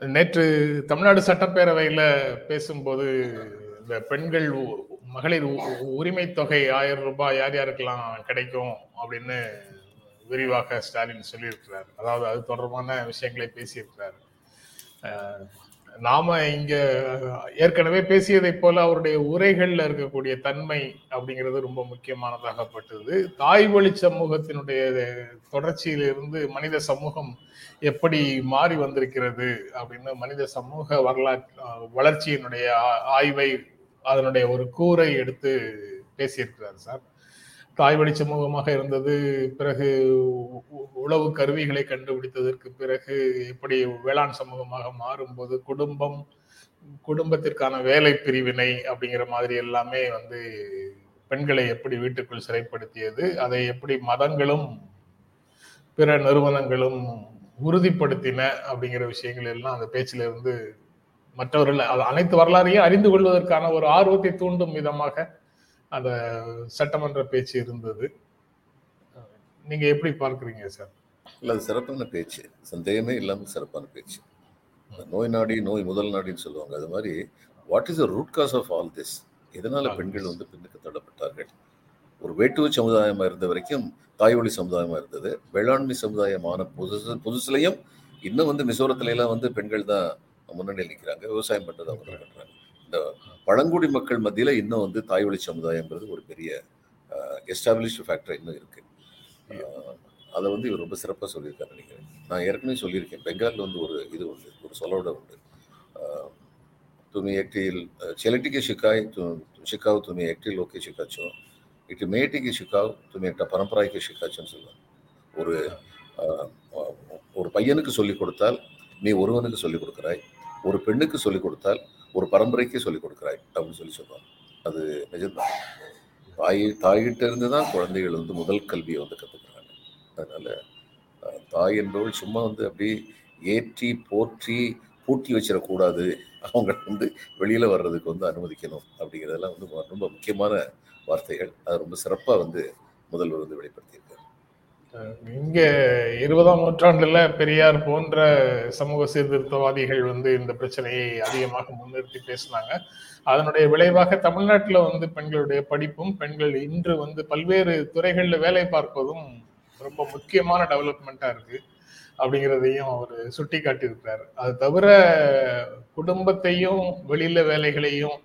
நேற்று தமிழ்நாடு சட்டப்பேரவையில் பேசும்போது இந்த பெண்கள் மகளிர் உ- உரிமை தொகை ஆயிரம் ரூபாய் யார் யாருக்கெல்லாம் கிடைக்கும் அப்படின்னு விரிவாக ஸ்டாலின் சொல்லியிருக்கிறார். அதாவது அது தொடர்பான விஷயங்களை பேசியிருக்கிறார். நாம இங்க ஏற்கனவே பேசியதைப் போல அவருடைய உரைகள்ல இருக்கக்கூடிய தன்மை அப்படிங்கிறது ரொம்ப முக்கியமானதாகப்பட்டது. தாய் வழி சமூகத்தினுடைய தொடர்ச்சியிலிருந்து மனித சமூகம் எப்படி மாறி வந்திருக்கிறது அப்படின்னு மனித சமூக வரலாற்று வளர்ச்சியினுடைய ஆ- ஆய்வை அதனுடைய ஒரு கூரை எடுத்து பேசியிருக்கிறார் சார். தாய்வழி சமூகமாக இருந்தது பிறகு உழவு உளவு கருவிகளை கண்டுபிடித்ததற்கு பிறகு எப்படி வேளாண் சமூகமாக மாறும்போது குடும்பம் குடும்பத்திற்கான வேலை பிரிவினை அப்படிங்கிற மாதிரி எல்லாமே வந்து பெண்களை எப்படி வீட்டுக்குள் சிறைப்படுத்தியது அதை எப்படி மதங்களும் பிற நிறுவனங்களும் உறுதிப்படுத்தின அப்படிங்கிற விஷயங்கள் எல்லாம் அந்த பேச்சில இருந்து மற்றவர்கள் அனைத்து வரலாறையும் அறிந்து கொள்வதற்கான ஒரு ஆர்வத்தை தூண்டும் விதமாக அந்த சட்டமன்ற பேச்சு இருந்தது. நீங்க எப்படி பார்க்கறீங்க சார்? இல்ல அது சிறப்பான பேச்சு. சந்தேகமே இல்லாமல் சிறப்பான பேச்சு. நோய் நாடி நோய் முதல் நாடின்னு சொல்லுவாங்க. அது மாதிரி what is the root cause of all this எதனால பெண்கள் வந்து பின்னுக்கு தள்ளப்பட்டார்கள் ஒரு வேட்டுவ சமுதாயமாக இருந்த வரைக்கும் தாய்வழி சமுதாயமாக இருந்தது. வேளாண்மை சமுதாயமான புதுசு புதுசுலையும் இன்னும் வந்து மிசோரத்துல எல்லாம் வந்து பெண்கள் தான் முன்னணியில் நிற்கிறாங்க விவசாயம் பண்ணுறது அவங்க பண்ணுறாங்க இந்த பழங்குடி மக்கள் மத்தியில் இன்னும் வந்து தாய்வழி சமுதாயங்கிறது ஒரு பெரிய எஸ்டாப்ளிஷ்டு ஃபேக்டர் இன்னும் இருக்குது அதை வந்து இவர் ரொம்ப சிறப்பாக சொல்லியிருக்காரு நினைக்கிறேன். நான் ஏற்கனவே சொல்லியிருக்கேன். பெங்காலில் வந்து ஒரு இது உண்டு ஒரு சொலோட உண்டு. துணி எக்டியில் செலட்டிக்கு ஷிக்காய் ஷிக்காவ் துணி எக்டில் ஓகே ஷிக்காச்சோ இட்டு ಮೇಟಿಗೆ ஷிகாவ் துணி எட்ட பரம்பரைக்கு ஷிகாச்சுன்னு சொல்லுவாங்க. ஒரு ஒரு பையனுக்கு சொல்லிக் கொடுத்தால் நீ ஒருவனுக்கு சொல்லிக் கொடுக்குறாய் ஒரு பெண்ணுக்கு சொல்லிக் கொடுத்தால் ஒரு பரம்பரைக்கே சொல்லிக் கொடுக்குறாய் அப்படின்னு சொல்லி சொல்லுவாங்க. அது நிஜம்தான். தாய் தாய்கிட்ட இருந்து தான் குழந்தைகள் வந்து முதல் கல்வியை வந்து கற்றுக்குறாங்க அதனால் தாய் என்பவள் சும்மா வந்து அப்படி ஏற்றி போற்றி பூட்டி வச்சிடக்கூடாது. அவங்க வந்து வெளியில் வர்றதுக்கு வந்து அனுமதிக்கணும் அப்படிங்கிறதெல்லாம் வந்து ரொம்ப முக்கியமான வார்த்தைகள். அது ரொம்ப சிறப்பாக வந்து முதல்வர் வந்து வெளிப்படுத்தியிருக்காரு. இங்கே இருபதாம் நூற்றாண்டுல பெரியார் போன்ற சமூக சீர்திருத்தவாதிகள் வந்து இந்த பிரச்சனையை அதிகமாக முன்னிறுத்தி பேசினாங்க. அதனுடைய விளைவாக தமிழ்நாட்டில் வந்து பெண்களுடைய படிப்பும் பெண்கள் இன்று வந்து பல்வேறு துறைகளில் வேலை பார்ப்பதும் ரொம்ப முக்கியமான டெவலப்மெண்ட்டாக இருக்குது அப்படிங்கிறதையும் அவர் சுட்டி காட்டியிருக்கிறார் அது தவிர குடும்பத்தையும் வெளியில வேலைகளையும்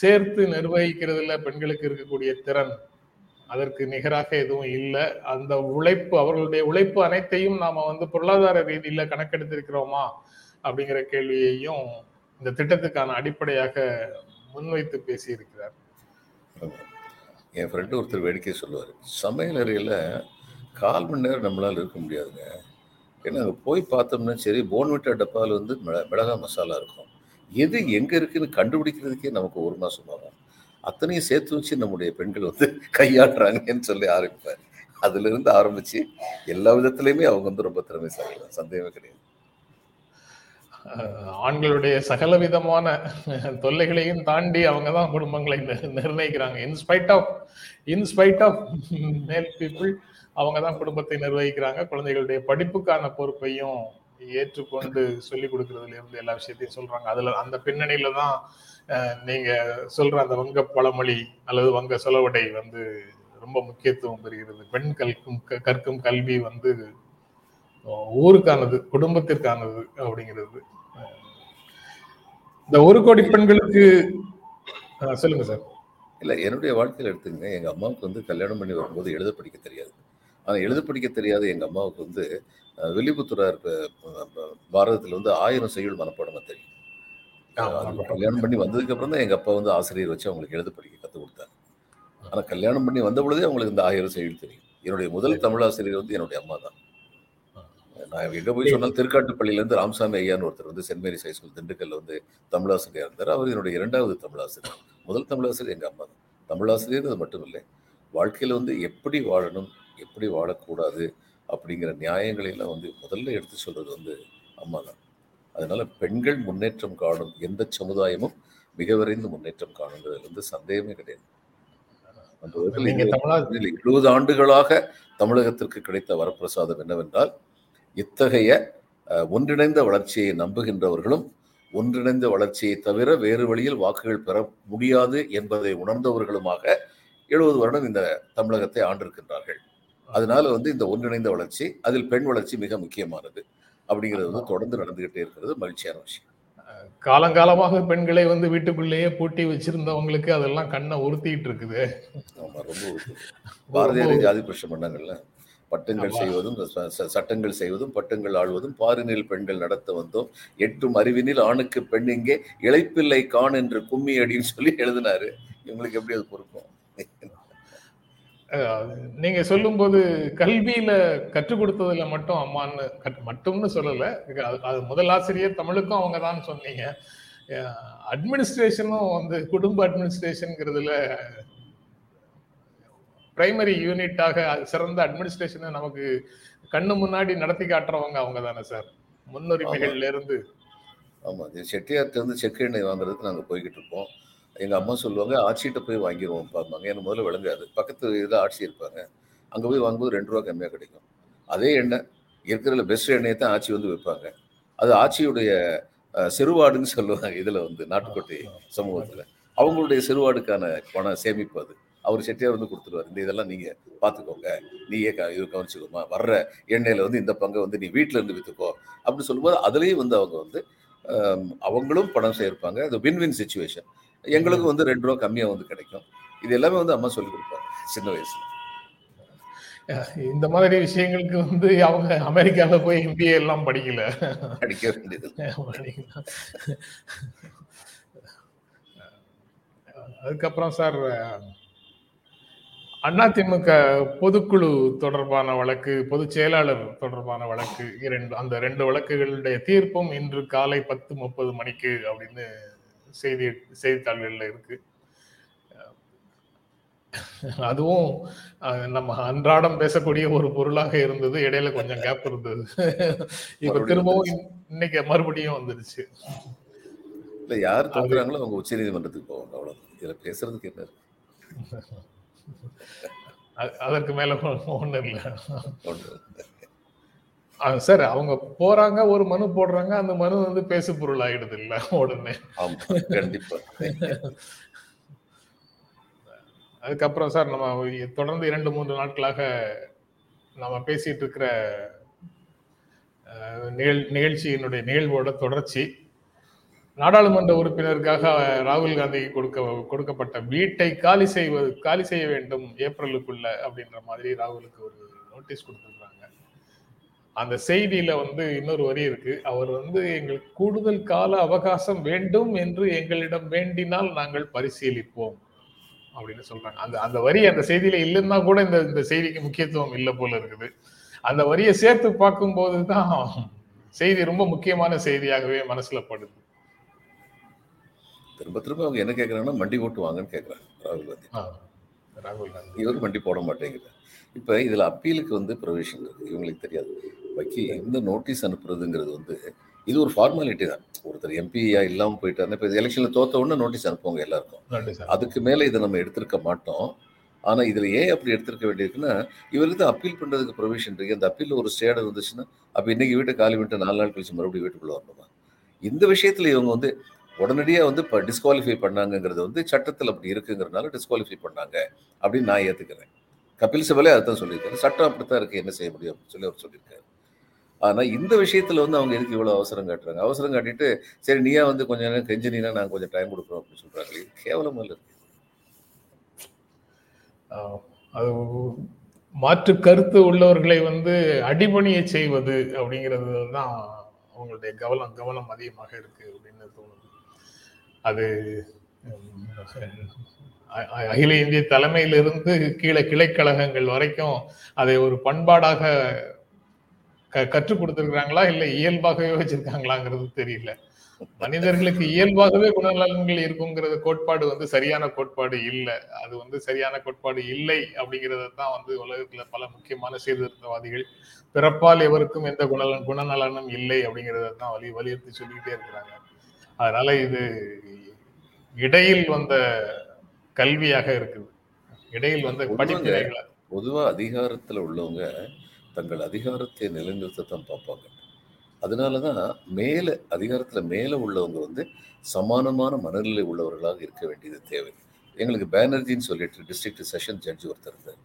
சேர்த்து நிர்வகிக்கிறதுல பெண்களுக்கு இருக்கக்கூடிய திறன். அதற்கு நிகராக எதுவும் இல்லை. அந்த உழைப்பு அவர்களுடைய உழைப்பு அனைத்தையும் நாம வந்து பொருளாதார ரீதியில கணக்கெடுத்திருக்கிறோமா? அப்படிங்கிற கேள்வியையும் இந்த திட்டத்துக்கான அடிப்படையாக முன்வைத்து பேசியிருக்கிறார். என் ஃப்ரெண்டு ஒருத்தர் வேடிக்கை சொல்லுவார். சமையல் அறையில் கால் மணி நேரம் நம்மளால் இருக்க முடியாதுங்க. ஏன்னா அங்கே போய் பார்த்தோம்னா சரி போன்விட்டா டப்பாவில் வந்து மிளகா மசாலா இருக்கும். எது எங்கே இருக்குன்னு கண்டுபிடிக்கிறதுக்கே நமக்கு ஒரு மாதம் ஆகும் அத்தனையும் சேர்த்து வச்சு நம்முடைய பெண்கள் வந்து கையாடுறாங்கன்னு சொல்லி ஆரம்பிப்பார். அதுலேருந்து ஆரம்பித்து எல்லா விதத்துலையுமே அவங்க வந்து ரொம்ப திறமைசாலி தான் சந்தேகமே கிடையாது. ஆண்களுடைய சகல விதமான தொல்லைகளையும் தாண்டி அவங்க தான் குடும்பங்களை நி- நிர்ணயிக்கிறாங்க. In spite of in spite of male people அவங்க தான் குடும்பத்தை நிர்வகிக்கிறாங்க. குழந்தைகளுடைய படிப்புக்கான பொறுப்பையும் ஏற்றுக்கொண்டு சொல்லிக் கொடுக்கறதுல இருந்து எல்லா விஷயத்தையும் சொல்றாங்க. அதுல அந்த பின்னணியில தான் நீங்க சொல்ற அந்த வங்க பழமொழி அல்லது வங்க சொலவடை வந்து ரொம்ப முக்கியத்துவம் பெறுகிறது. பெண் கற்கும் க- கற்கும் கல்வி வந்து ஊருக்கானது குடும்பத்திற்கானது அப்படிங்கிறது. இந்த ஒரு கோடி பெண்களுக்கு சொல்லுங்க சார். இல்லை என்னுடைய வாழ்க்கையில் எடுத்துங்க எங்கள் அம்மாவுக்கு வந்து கல்யாணம் பண்ணி வரும்போது எழுத படிக்க தெரியாது. ஆனால் எழுத படிக்க தெரியாத எங்கள் அம்மாவுக்கு வந்து அஹ், வில்லிபுத்தூரார் பாரதத்தில் வந்து ஆயிரம் செய்யுள் மனப்பாடமாக தெரியும். கல்யாணம் பண்ணி வந்ததுக்கப்புறம் தான் எங்கள் அப்பா வந்து ஆசிரியர் வச்சு அவங்களுக்கு எழுத படிக்க கற்றுக் கொடுத்தாங்க ஆனால் கல்யாணம் பண்ணி வந்த பொழுதே அவங்களுக்கு இந்த ஆயிரம் செய்யுள் தெரியும். என்னுடைய முதல் தமிழ் ஆசிரியர் வந்து என்னுடைய அம்மா தான். நான் எங்க போய் சொன்னால் திருக்காட்டுப்பள்ளியில இருந்து ராமசாமி ஐயான்னு ஒருத்தர் வந்து சென்ட் மேரிஸ் ஹைஸ்கூல் திண்டுக்கல்ல வந்து தமிழாசிரியர் இருந்தார். அவர் என்னுடைய இரண்டாவது தமிழாசிரியர் முதல் தமிழாசிரியர் எங்க அம்மா தான். தமிழாசிரியர் அது மட்டும் இல்லை வாழ்க்கையில வந்து எப்படி வாழணும் எப்படி வாழக்கூடாது அப்படிங்கிற நியாயங்களை எல்லாம் வந்து முதல்ல எடுத்து சொல்றது வந்து அம்மா தான். அதனால பெண்கள் முன்னேற்றம் காணும் எந்த சமுதாயமும் மிக விரைந்து முன்னேற்றம் காணுங்கிறதுல வந்து சந்தேகமே கிடையாது. எழுபது ஆண்டுகளாக தமிழகத்திற்கு கிடைத்த வரப்பிரசாதம் என்னவென்றால் இத்தகைய ஒன்றிணைந்த வளர்ச்சியை நம்புகின்றவர்களும் ஒன்றிணைந்த வளர்ச்சியை தவிர வேறு வழியில் வாக்குகள் பெற முடியாது என்பதை உணர்ந்தவர்களுமாக எழுபது வருடம் இந்த தமிழகத்தை ஆண்டிருக்கின்றார்கள். அதனால வந்து இந்த ஒன்றிணைந்த வளர்ச்சி அதில் பெண் வளர்ச்சி மிக முக்கியமானது. அப்படிங்கிறது வந்து தொடர்ந்து நடந்துகிட்டே இருக்கிறது. மகிழ்ச்சியான விஷயம். காலங்காலமாக பெண்களை வந்து வீட்டுக்குள்ளேயே பூட்டி வச்சிருந்தவங்களுக்கு அதெல்லாம் கண்ணை உறுத்திட்டு இருக்குது. ஆமா ரொம்ப பாரதியாரே ஜாதி பிரச்சனை பண்ணாங்கல்ல? பட்டங்கள். செய்வதும் சட்டங்கள் செய்வதும் பட்டங்கள் ஆள்வதும் பாரினில் பெண்கள் நடத்த வந்தோம். எட்டும் அறிவினில் ஆணுக்கு பெண் இங்கே இழைப்பில்லை கான் என்று கும்மி அடின்னு சொல்லி எழுதினாரு. இவங்களுக்கு எப்படி அது அஹ், நீங்க சொல்லும்போது கல்வியில கற்றுக் கொடுத்ததுல மட்டும் அம்மான்னு மட்டும்னு சொல்லல. அது- முதல் ஆசிரியர் தமிழுக்கும் அவங்க தான் சொன்னீங்க. அட்மினிஸ்ட்ரேஷனும் வந்து குடும்ப அட்மினிஸ்ட்ரேஷன்ங்கிறதுல பிரைமரி யூனிட்டாக சிறந்த அட்மினிஸ்ட்ரேஷனை நமக்கு கண்ணு முன்னாடி நடத்தி காட்டுறவங்க அவங்க தானே சார். முன்னுரிமைகள்ல இருந்து. ஆமா. இது செட்டியார்ட்ட இருந்து செக்கு எண்ணெய் வாங்குறதுக்கு நாங்க போய்கிட்டு இருப்போம் எங்க அம்மா சொல்லுவாங்க ஆட்சிகிட்ட போய் வாங்கிடுவோம் பாப்பாங்க எனக்கு முதல்ல விளங்காது. பக்கத்து இதில் ஆட்சி இருப்பாங்க. அங்க போய் வாங்கும்போது ரெண்டு ரூபா கம்மியா கிடைக்கும். அதே எண்ணெய் இருக்கிறதுல பெஸ்ட் எண்ணெயை தான் ஆட்சி வந்து விற்பாங்க அது ஆட்சியுடைய சிறுவாடுன்னு சொல்லுவாங்க இதுல வந்து நாட்டுக்கோட்டை சமூகத்துல. அவங்களுடைய சிறுவாடுக்கான பண சேமிப்பு அது. அவர் செட்டியார் வந்து கொடுத்துருவார். இந்த இதெல்லாம் நீங்க பாத்துக்கோங்க. நீயே க- இது கவனிச்சுக்கோமா. வர்ற எண்ணெயில வந்து இந்த பங்கை வந்து நீ வீட்ல இருந்து வித்துக்கோ. அப்படின்னு சொல்லும்போது அதுலயும் வந்து அவங்க வந்து அவங்களும் பணம் சேர்ப்பாங்க. அது வின் வின் சுச்சுவேஷன் எங்களுக்கும் வந்து ரெண்டு ரூபா கம்மியா வந்து கிடைக்கும். இது எல்லாமே வந்து அம்மா சொல்லி கொடுப்பாங்க சின்ன வயசுல. இந்த மாதிரி விஷயங்களுக்கு வந்து அவங்க அமெரிக்கால போய் எம்பிஏ எல்லாம் படிக்கல. அடிக்க வேண்டியது அதுக்கப்புறம் சார் அதிமுக பொதுக்குழு தொடர்பான வழக்கு பொதுச் செயலாளர் தொடர்பான வழக்கு இரண்டு அந்த ரெண்டு வழக்குகளுடைய தீர்ப்பும் இன்று காலை பத்து முப்பது மணிக்கு அப்படின்னு செய்தி செய்தித்தாள்கள்ல இருக்கு. அதுவும் நம்ம அன்றாடம் பேசக்கூடிய ஒரு பொருளாக இருந்தது. இடையில கொஞ்சம் கேப் இருந்தது. இப்ப திரும்பவும் இன்- இன்னைக்கு மறுபடியும் வந்துருச்சு. இல்ல யார் தோக்குறாங்களோ அவங்க உச்ச நீதிமன்றத்துக்கு போவாங்க அவ்வளவுதான். இதுல பேசுறதுக்கு என்ன அதற்கு மேல ஒண்ணு இல்ல. சார் அவங்க போறாங்க ஒரு மனு போடுறாங்க அந்த மனு வந்து பேசு பொருள் ஆயிடுது இல்ல உடனே. அதுக்கப்புறம் சார் நம்ம தொடர்ந்து இரண்டு மூன்று நாட்களாக நம்ம பேசிட்டு இருக்கிற நிகழ்ச்சியினுடைய நிகழ்வோட தொடர்ச்சி. நாடாளுமன்ற உறுப்பினருக்காக ராகுல் காந்திக்கு கொடுக்க கொடுக்கப்பட்ட வீட்டை காலி செய்வது காலி செய்ய வேண்டும் ஏப்ரலுக்குள்ள அப்படின்ற மாதிரி ராகுலுக்கு ஒரு நோட்டீஸ் கொடுத்துருக்காங்க அந்த செய்தியில வந்து இன்னொரு வரி இருக்கு. அவர் வந்து எங்களுக்கு கூடுதல் கால அவகாசம் வேண்டும் என்று எங்களிடம் வேண்டினால் நாங்கள் பரிசீலிப்போம். அப்படின்னு சொல்றாங்க. அந்த அந்த வரி அந்த செய்தியில இல்லைன்னா கூட இந்த இந்த செய்திக்கு முக்கியத்துவம் இல்லை போல இருக்குது. அந்த வரியை சேர்த்து பார்க்கும்போது தான் செய்தி ரொம்ப முக்கியமான செய்தியாகவே மனசுல படுது. திரும்ப திரும்ப அவங்க என்ன கேக்குறாங்கன்னா மண்டி ஓட்டு வாங்கன்னு கேக்குறாங்க. ராகுல் காந்தி. ராகுல் காந்தி. இவர் வண்டி போட மாட்டேங்கிறார். இப்போ இதில் அப்பீலுக்கு வந்து ப்ரொவிஷன் இருக்கு. இவங்களுக்கு தெரியாது. வக்கி இந்த நோட்டீஸ் அனுப்புறதுங்கிறது வந்து இது ஒரு ஃபார்மாலிட்டி தான். ஒருத்தர் எம்பியா இல்லாமல் போயிட்டாருன்னா இப்போ எலெக்ஷனில் தோத்த உடனே நோட்டீஸ் அனுப்புவாங்க எல்லாருக்கும். அதுக்கு மேலே இதை நம்ம எடுத்திருக்க மாட்டோம். ஆனால் இதில் ஏன் அப்படி எடுத்திருக்க வேண்டியிருக்குன்னா இவருக்கு தான் அப்பீல் பண்ணுறதுக்கு ப்ரொவிஷன் இருக்கு. அந்த அப்பீலில் ஒரு ஸ்டேடு வந்துச்சுன்னா அப்போ இன்னைக்கு வீட்டை காலி விட்டு நாலு நாள் கழிச்சு மறுபடியும் வீட்டுக்குள்ளே வரணுமா? இந்த விஷயத்தில் இவங்க வந்து உடனடியாக வந்து இப்போ டிஸ்குவாலிஃபை பண்ணாங்கங்கிறது வந்து சட்டத்தில் அப்படி இருக்குங்கிறதுனால டிஸ்குவாலிஃபை பண்ணாங்க அப்படின்னு நான் ஏற்றுக்கிறேன் கபில் சிபலே அதான் சொல்லியிருக்காரு. சட்டம் அப்படித்தான் இருக்கு. என்ன செய்ய முடியும் அப்படின்னு சொல்லி அவர் சொல்லியிருக்காரு. ஆனால் இந்த விஷயத்தில் வந்து அவங்க எதுக்கு இவ்வளோ அவசரம் காட்டுறாங்க? அவசரம் காட்டிட்டு சரி நீயா வந்து கொஞ்சம் நேரம் கெஞ்சினா நாங்கள் கொஞ்சம் டைம் கொடுக்குறோம் அப்படின்னு சொல்கிறாங்களே கேவலமாக இருக்கு. அது மாற்று கருத்து உள்ளவர்களை வந்து அடிபணிய செய்வது அப்படிங்கிறது தான் அவங்களுடைய கவனம் கவனம் அதிகமாக இருக்கு அப்படின்னு தோணுது. அது அகில இந்திய தலைமையிலிருந்து கீழே கிளைக்கழகங்கள் வரைக்கும் அதை ஒரு பண்பாடாக கற்றுக் கொடுத்திருக்கிறாங்களா? இல்ல இயல்பாகவே வச்சிருக்காங்களாங்கிறது தெரியல. மனிதர்களுக்கு இயல்பாகவே குணநலன்கள் இருக்குங்கிறது கோட்பாடு வந்து சரியான கோட்பாடு இல்ல. அது வந்து சரியான கோட்பாடு இல்லை அப்படிங்கறத தான் வந்து உலகத்துல பல முக்கியமான சீர்திருத்தவாதிகள் பிறப்பால் எவருக்கும் எந்த குணநலன் குணநலனும் இல்லை அப்படிங்கறத தான் வலி வலியுறுத்தி சொல்லிக்கிட்டே இருக்கிறாங்க. அதனால இது இடையில் வந்த கல்வியாக இருக்குது. இடையில் வந்த படிப்பினைகளா பொதுவா அதிகாரத்துல உள்ளவங்க தங்கள் அதிகாரத்தை நிலைநிறுத்தத்தான் பார்ப்பாங்க. அதனால தான் மேலே அதிகாரத்தில் மேலே உள்ளவங்க வந்து சமானமான மனநிலை உள்ளவர்களாக இருக்க வேண்டியது தேவை. எங்களுக்கு பேனர்ஜின்னு சொல்லிட்டு டிஸ்ட்ரிக்ட் செஷன் ஜட்ஜ் ஒருத்தர் இருந்தார்.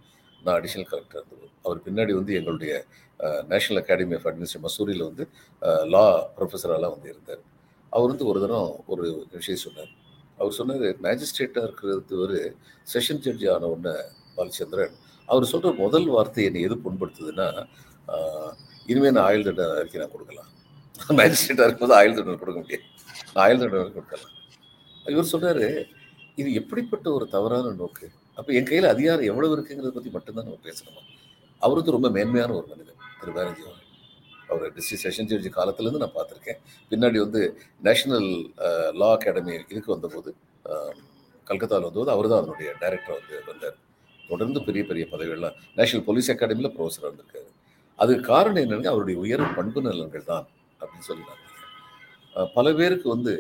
நான் அடிஷனல் கலெக்டர் இருந்தது அவர் பின்னாடி வந்து எங்களுடைய நேஷனல் அகாடமி ஆஃப் அட்மினிஸ்ட்ரேஷன் மசூரியில் வந்து லா ப்ரொஃபஸரெல்லாம் வந்து இருந்தார். அவர் வந்து ஒரு தரம் ஒரு விஷயம் சொன்னார். அவர் சொன்னார் மேஜிஸ்ட்ரேட்டாக இருக்கிறது ஒரு செஷன் ஜட்ஜி ஆன உடனே பாலச்சந்திரன் அவர் சொல்கிற முதல் வார்த்தை என்னை எது புண்படுத்துதுன்னா இனிமேல் இனிமே நான் ஆயுள் தண்டனை அறிக்கை நான் கொடுக்கலாம். மேஜிஸ்ட்ரேட்டாக இருக்கும்போது ஆயுள் தண்டனை கொடுக்க முடியாது. நான் ஆயுள் தண்டனை கொடுக்கலாம். இவர் சொன்னார் இது எப்படிப்பட்ட ஒரு தவறான நோக்கு? அப்போ என் கையில் அதிகாரம் எவ்வளவு இருக்குங்கிறத பற்றி மட்டும்தான் நம்ம பேசணுமா? அவர் வந்து ரொம்ப மேன்மையான ஒரு மனிதன் திரு பானர்ஜி அவர் அவர் டிஸ்ட்ரிக்ட் செஷன் ஜட்ஜி காலத்துலேருந்து நான் பார்த்துருக்கேன். பின்னாடி வந்து நேஷனல் லா அகாடமி இதுக்கு வந்தபோது கல்கத்தாவில் வந்தபோது அவர் தான் அதனுடைய டைரக்டர் வந்து வந்தார். தொடர்ந்து பெரிய பெரிய பதவிகள்லாம் நேஷனல் போலீஸ் அகாடமியில் ப்ரொஃபஸராக இருந்திருக்காரு அதுக்கு காரணம் என்னென்னா அவருடைய உயர் பண்பு நலன்கள் தான் அப்படின்னு சொல்லி பல பேருக்கு வந்து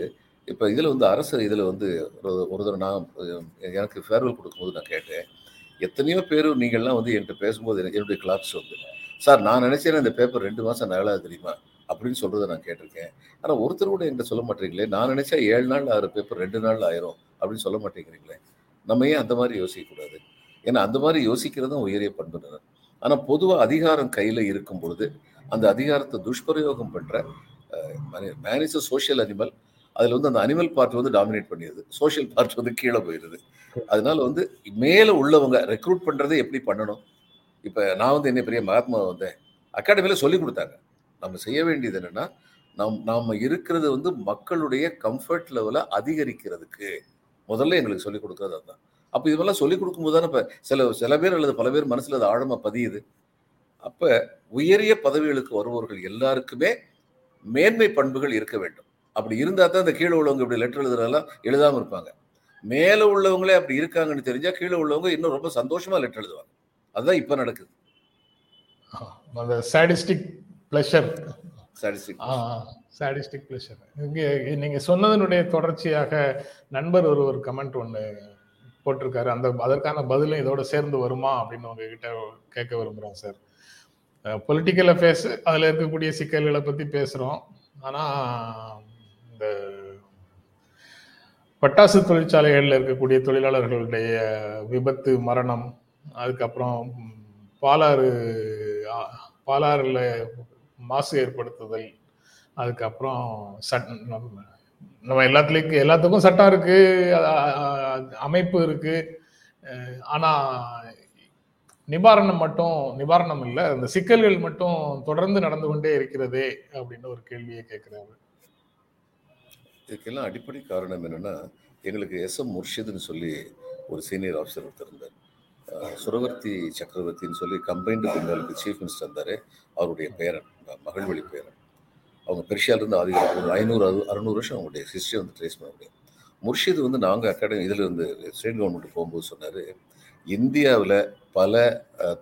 இப்போ இதில் வந்து அரசு இதில் வந்து ஒரு ஒரு தடவை நான் எனக்கு ஃபேர்வெல் கொடுக்கும்போது நான் கேட்டேன். எத்தனையோ பேர் நீங்கள்லாம் வந்து என்கிட்ட பேசும்போது என்னுடைய கிளாப்ஸ் வந்து சார் நான் நினச்சேன் இந்த பேப்பர் ரெண்டு மாதம் நகலாது தெரியுமா? அப்படின்னு சொல்கிறத நான் கேட்டிருக்கேன். ஆனால் ஒருத்தர் கூட என்கிட்ட சொல்ல மாட்டேங்களே நான் நினச்சா ஏழு நாள் ஆறு பேப்பர் ரெண்டு நாள் ஆயிரும் அப்படின்னு சொல்ல மாட்டேங்கிறீங்களே. நம்ம ஏன் அந்த மாதிரி யோசிக்கக்கூடாது? ஏன்னா அந்த மாதிரி யோசிக்கிறதும் உயரிய பண்புனர் ஆனால் பொதுவாக அதிகாரம் கையில் இருக்கும் பொழுது அந்த அதிகாரத்தை துஷ்பிரயோகம் பண்ணுற man is a social animal அதில் வந்து அந்த அனிமல் பார்ட் வந்து டாமினேட் பண்ணிடுது. சோஷியல் பார்ட் வந்து கீழே போயிடுது. அதனால வந்து மேலே உள்ளவங்க ரெக்ரூட் பண்ணுறதை எப்படி பண்ணணும்? இப்போ நான் வந்து என்ன பெரிய மகாத்மா வந்தேன். அகாடமியில் சொல்லி கொடுத்தாங்க. நம்ம செய்ய வேண்டியது என்னென்னா நம் நாம் இருக்கிறது வந்து மக்களுடைய கம்ஃபர்ட் லெவலை அதிகரிக்கிறதுக்கு. முதல்ல எங்களுக்கு சொல்லிக் கொடுக்குறது அதுதான். அப்போ இதெல்லாம் சொல்லிக் கொடுக்கும்போது தானே இப்போ சில சில பேர் அல்லது பல பேர் மனசில் அது ஆழமாக பதியுது. அப்போ உயரிய பதவிகளுக்கு வருபவர்கள் எல்லாருக்குமே மேன்மை பண்புகள் இருக்க வேண்டும். அப்படி இருந்தால் தான் இந்த கீழே உள்ளவங்க இப்படி லெட்டர் எழுதுறதெல்லாம் எழுதாமல் இருப்பாங்க. மேலே உள்ளவங்களே அப்படி இருக்காங்கன்னு தெரிஞ்சா கீழே உள்ளவங்க இன்னும் ரொம்ப சந்தோஷமா லெட்டர் எழுதுவாங்க. அதுதான் இப்போ நடக்குது. அந்த sadistic pleasure statistic sadistic pleasure இங்கே நீங்க சொன்னதனுடைய தொடர்ச்சியாக நண்பர் ஒரு ஒரு கமெண்ட் ஒன்று போட்டிருக்காரு. அந்த அதற்கான பதிலும் இதோட சேர்ந்து வருமா அப்படின்னு உங்ககிட்ட கேட்க விரும்புகிறோம் சார் பொலிட்டிக்கல் அஃபேர்ஸ் அதில் இருக்கக்கூடிய சிக்கல்களை பற்றி பேசுகிறோம் ஆனால் இந்த பட்டாசு தொழிற்சாலைகளில் இருக்கக்கூடிய தொழிலாளர்களுடைய விபத்து மரணம் அதுக்கப்புறம் பாலாறு பாலாறில் மாசு ஏற்படுத்துதல் அதுக்கப்புறம் சட் நம்ம எல்லாத்துலேயும் எல்லாத்துக்கும் சட்டம் இருக்கு அமைப்பு இருக்கு. ஆனா நிவாரணம் மட்டும் நிவாரணம் இல்லை அந்த சிக்கல்கள் மட்டும் தொடர்ந்து நடந்து கொண்டே இருக்கிறதே அப்படின்னு ஒரு கேள்வியை கேட்கிறாரு. இதுக்கெல்லாம் அடிப்படை காரணம் என்னன்னா எங்களுக்கு எஸ் எம் முர்ஷிதுன்னு சொல்லி ஒரு சீனியர் ஆஃபீஸர் ஒருத்தர் சுரவர்த்தி சக்கரவர்த்தின்னு சொல்லி கம்பைன்டு பெங்காலுக்கு சீஃப் மினிஸ்டர் இருந்தார். அவருடைய பேரன் மகள் மகள்வழி பேரன் அவங்க பெர்ஷியாவிலேருந்து ஆதி ஒரு ஐநூறு அது அறுநூறு வருஷம் அவங்களுடைய ஹிஸ்ட்ரி வந்து ட்ரேஸ் பண்ண முடியும். முர்ஷித் வந்து நாங்கள் அகாடமி இதில் இருந்து ஸ்டேட் கவர்மெண்ட் போகும்போது சொன்னார் இந்தியாவில் பல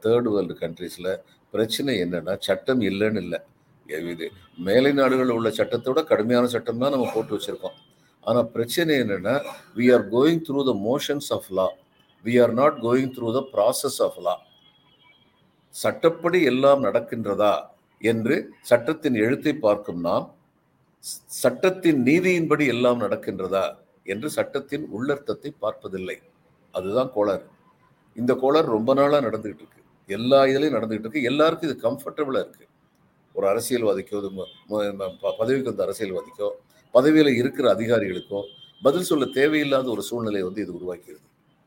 தேர்ட் வேர்ல்டு கண்ட்ரீஸில் பிரச்சனை என்னென்னா சட்டம் இல்லைன்னு இல்லை. இது மேலை நாடுகளில் உள்ள சட்டத்தோட கடுமையான சட்டம் தான் நம்ம போட்டு வச்சிருக்கோம். ஆனால் பிரச்சனை என்னென்னா we are going through the motions of law we are not going through the process of law சட்டப்படி எல்லாம் நடக்கின்றதா? என்று சட்டத்தின் எழுத்தை பார்க்கும் நாம் சட்டத்தின் நீதியின்படி எல்லாம் நடக்கின்றதா என்று சட்டத்தின் உள்ளர்த்தத்தை பார்ப்பதில்லை. அதுதான் கோளாறு. இந்த கோளாறு ரொம்ப நாளாக நடந்துகிட்டு இருக்கு. எல்லா இதுலையும் நடந்துகிட்டு இருக்கு. எல்லாருக்கும் இது கம்ஃபர்டபுளாக இருக்கு. ஒரு அரசியல்வாதிக்கோ இது ப- பதவிக்கு வந்த அரசியல்வாதிக்கோ பதவியில் இருக்கிற அதிகாரிகளுக்கோ பதில் சொல்ல தேவையில்லாத ஒரு சூழ்நிலையை வந்து இது உருவாக்கிறது.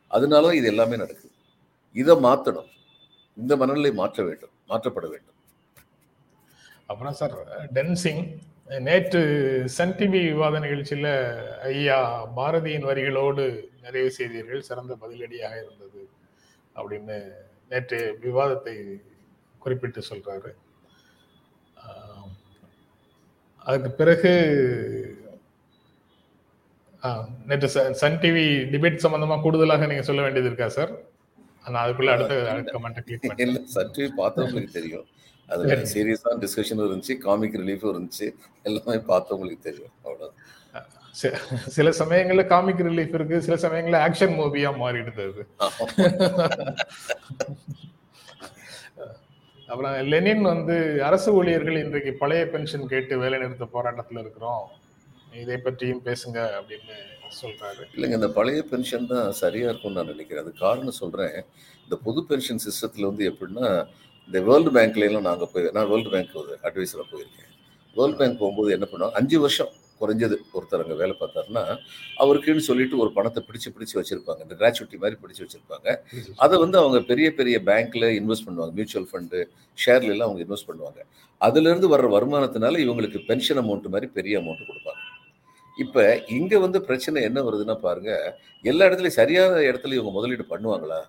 அதனால இது எல்லாமே நடக்குது. இதை மாற்றணும் இந்த மனநிலை மாற்ற வேண்டும். மாற்றப்பட வேண்டும். அப்புறம் சார் டென்சிங் நேற்று சன் டிவி விவாத நிகழ்ச்சியில ஐயா பாரதியின் வரிகளோடு நிறைவு செய்தீர்கள் சிறந்த பதிலடியாக இருந்தது அப்படின்னு நேற்று விவாதத்தை குறிப்பிட்டு சொல்றாரு. அதுக்கு பிறகு நேற்று சன் டிவி டிபேட் சம்பந்தமா கூடுதலாக நீங்க சொல்ல வேண்டியது இருக்கா சார்? நான் அதுக்குள்ள அடுத்த கமெண்ட் கிளிக் பண்ணேன் இல்ல சற்று பார்த்தவங்களுக்கு தெரியும். அதுல சரி. சீரியஸான டிஸ்கஷனும் இருந்துச்சு காமிக் ரிலீஃபும் இருந்துச்சு. எல்லாமே பார்த்தவங்களுக்கு தெரியும் அவ்வளவுதான். சி- சில சமயங்கள்ல காமிக் ரிலீஃப் இருக்கு சில சமயங்கள்ல ஆக்ஷன் மூவியா மாறிடுது அது. அப்புறம் லெனின் வந்து அரசு ஊழியர்கள் இன்றைக்கு பழைய பென்ஷன் கேட்டு வேலை நிறுத்த போராட்டத்துல இருக்கிறோம். இதை பற்றியும் பேசுங்க அப்படின்னு சொல்றாரு. இல்லைங்க இந்த பழைய பென்ஷன் தான் சரியா இருக்கும்னு நான் நினைக்கிறேன். அது காரணம் சொல்றேன் இந்த பொது பென்ஷன் சிஸ்டத்துல வந்து எப்படின்னா இந்த வேர்ல்டு பேங்க்லாம் நாங்கள் போய் நான் வேர்ல்டு பேங்க் ஒரு அட்வைஸரா போயிருக்கேன். வேர்ல்டு பேங்க் போகும்போது என்ன பண்ணுவோம் அஞ்சு வருஷம் குறைஞ்சது ஒருத்தர் அங்கே வேலை பார்த்தாருன்னா அவருக்குன்னு சொல்லிட்டு ஒரு பணத்தை பிடிச்சு பிடிச்சு வச்சிருப்பாங்க. இந்த கிராச்சுவிட்டி மாதிரி பிடிச்சு வச்சிருப்பாங்க. அதை வந்து அவங்க பெரிய பெரிய பேங்க்ல இன்வெஸ்ட் பண்ணுவாங்க. மியூச்சுவல் ஃபண்டு ஷேர்ல எல்லாம் அவங்க இன்வெஸ்ட் பண்ணுவாங்க. அதுலேருந்து வர்ற வருமானத்தினால இவங்களுக்கு பென்ஷன் அமௌண்ட் மாதிரி பெரிய அமௌண்ட் கொடுப்பாங்க. இப்போ இங்கே வந்து பிரச்சனை என்ன வருதுன்னா பாருங்க எல்லா இடத்துலையும் சரியான இடத்துல இவங்க முதலீடு பண்ணுவாங்களா?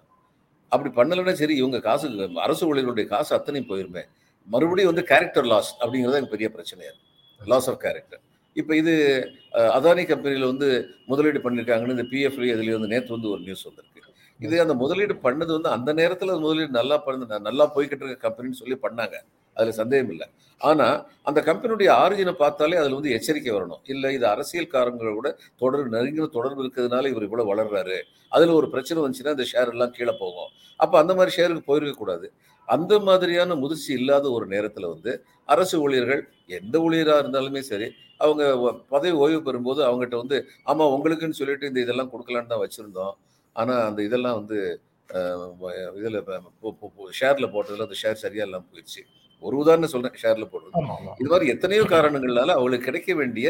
அப்படி பண்ணலைன்னா சரி இவங்க காசு அரசு ஊழியர்களுடைய காசு அத்தனையும் போயிருமே. மறுபடியும் வந்து கேரக்டர் லாஸ் அப்படிங்கிறது எனக்கு பெரிய பிரச்சனையா இருக்குது லாஸ் ஆஃப் கேரக்டர் இப்போ இது அதானி கம்பெனியில் வந்து முதலீடு பண்ணியிருக்காங்கன்னு இந்த பிஎஃப்ல இதுலேயே வந்து நேற்று வந்து ஒரு நியூஸ் வந்திருக்கு. இது அந்த முதலீடு பண்ணது வந்து அந்த நேரத்தில் முதலீடு நல்லா பண்ண நல்லா போய்கிட்டு இருக்க கம்பெனின்னு சொல்லி பண்ணாங்க. அதில் சந்தேகம் இல்லை. ஆனால் அந்த கம்பெனியுடைய ஆரிஜினை பார்த்தாலே அதில் வந்து எச்சரிக்கை வரணும். இல்லை இது அரசியல்காரங்களோட கூட தொடர்பு நெருங்கின தொடர்பு இருக்கிறதுனால இவர் இவ்வளோ வளர்றாரு. அதில் ஒரு பிரச்சனை வந்துச்சுன்னா இந்த ஷேர் எல்லாம் கீழே போகும். அப்போ அந்த மாதிரி ஷேருக்கு போயிருக்கக்கூடாது அந்த மாதிரியான முதிர்ச்சி இல்லாத ஒரு நேரத்தில் வந்து அரசு ஊழியர்கள் எந்த ஊழியராக இருந்தாலுமே சரி அவங்க பதவி ஓய்வு பெறும்போது அவங்ககிட்ட வந்து ஆமாம் உங்களுக்குன்னு சொல்லிட்டு இந்த இதெல்லாம் கொடுக்கலான்னு தான் வச்சுருந்தோம். ஆனால் அந்த இதெல்லாம் வந்து இதில் ஷேரில் போட்டதில் அந்த ஷேர் சரியாக இல்லாமல் போயிடுச்சு. ஒரு உதாரணம் சொல்கிறேன் ஷேரில் போடுறது இது மாதிரி எத்தனையோ காரணங்களால அவங்களுக்கு கிடைக்க வேண்டிய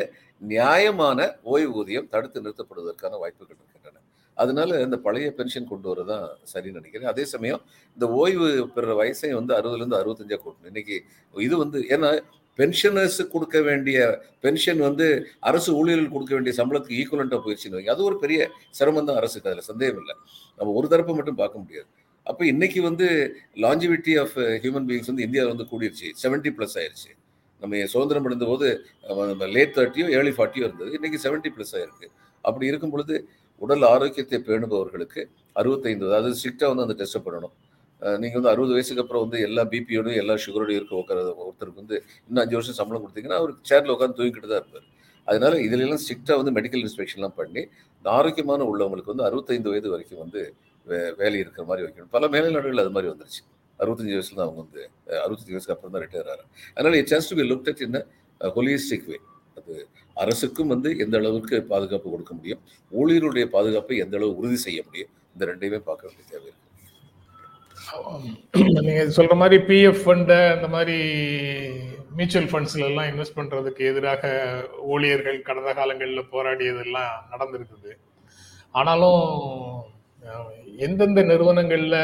நியாயமான ஓய்வூதியம் தடுத்து நிறுத்தப்படுவதற்கான வாய்ப்புகள் இருக்கின்றன. அதனால இந்த பழைய பென்ஷன் கொண்டு வரதான் சரின்னு நினைக்கிறேன். அதே சமயம் இந்த ஓய்வு பெறுற வயசையும் வந்து அறுபதுல இருந்து அறுபத்தஞ்சா கூட்டணும். இன்னைக்கு இது வந்து ஏன்னா பென்ஷனர்ஸ் கொடுக்க வேண்டிய பென்ஷன் வந்து அரசு ஊழியர்கள் கொடுக்க வேண்டிய சம்பளத்துக்கு ஈக்குவலண்டா போயிடுச்சுன்னு வைங்க. அது ஒரு பெரிய சிரமம் தான் அரசுக்கு அதுல சந்தேகம் இல்லை நம்ம ஒரு தரப்பை மட்டும் பார்க்க முடியாது. அப்போ இன்னைக்கு வந்து லாஞ்சிவிட்டி ஆஃப் ஹியூமன் பீயிங்ஸ் வந்து இந்தியாவில் வந்து கூடிருச்சு. செவன்ட்டி ப்ளஸ் ஆயிருச்சு. நம்ம சுதந்திரம் அடைந்த போது லேட் தேர்ட்டியோ ஏர்லி ஃபார்ட்டியோ இருந்தது. இன்னைக்கு செவன்ட்டி ப்ளஸ் ஆயிருக்கு. அப்படி இருக்கும் பொழுது உடல் ஆரோக்கியத்தை பேணுபவர்களுக்கு அறுபத்தைந்து அதாவது ஸ்ட்ரிக்டாக வந்து அந்த டெஸ்ட்டை பண்ணணும். நீங்கள் வந்து அறுபது வயசுக்கு அப்புறம் வந்து எல்லா பிபியோடையும் எல்லா சுகரோடையும் இருக்க உட்கார ஒருத்தருக்கு வந்து இன்னும் அஞ்சு வருஷம் சம்பளம் கொடுத்தீங்கன்னா அவர் சேரில் உட்காந்து தூங்கிக்கிட்டு தான் இருப்பார். அதனால இதுல எல்லாம் வந்து மெடிக்கல் இன்ஸ்பெக்ஷன்லாம் பண்ணி ஆரோக்கியமான உள்ளவங்களுக்கு வந்து அறுபத்தைந்து வயது வரைக்கும் வந்து வே- வேலை இருக்கிற மாதிரி வைக்கணும். பல மேலை நாடுகள் அது மாதிரி வந்துருச்சு. அறுபத்தஞ்சு வயசுல தான் அவங்க வந்து அறுபத்தஞ்சு வயசுக்கு அப்புறம் தான் ரிட்டையர் ஆகிறாங்க அதனால it has to be look at in holistic way அது அரசுக்கும் வந்து எந்த அளவுக்கு பாதுகாப்பு கொடுக்க முடியும் ஊழியருடைய பாதுகாப்பை எந்த அளவு உறுதி செய்ய முடியும் இந்த ரெண்டையுமே பார்க்க வேண்டிய தேவை இருக்கு. நீங்க சொல்ற மாதிரி பிஎஃப் ஃபண்ட் அந்த மாதிரி மியூச்சுவல் ஃபண்ட்ஸ்ல எல்லாம் இன்வெஸ்ட் பண்றதுக்கு எதிராக ஊழியர்கள் கடந்த காலங்களில் போராடியதெல்லாம் நடந்திருக்குது. ஆனாலும் எந்தெந்த நிறுவனங்களில்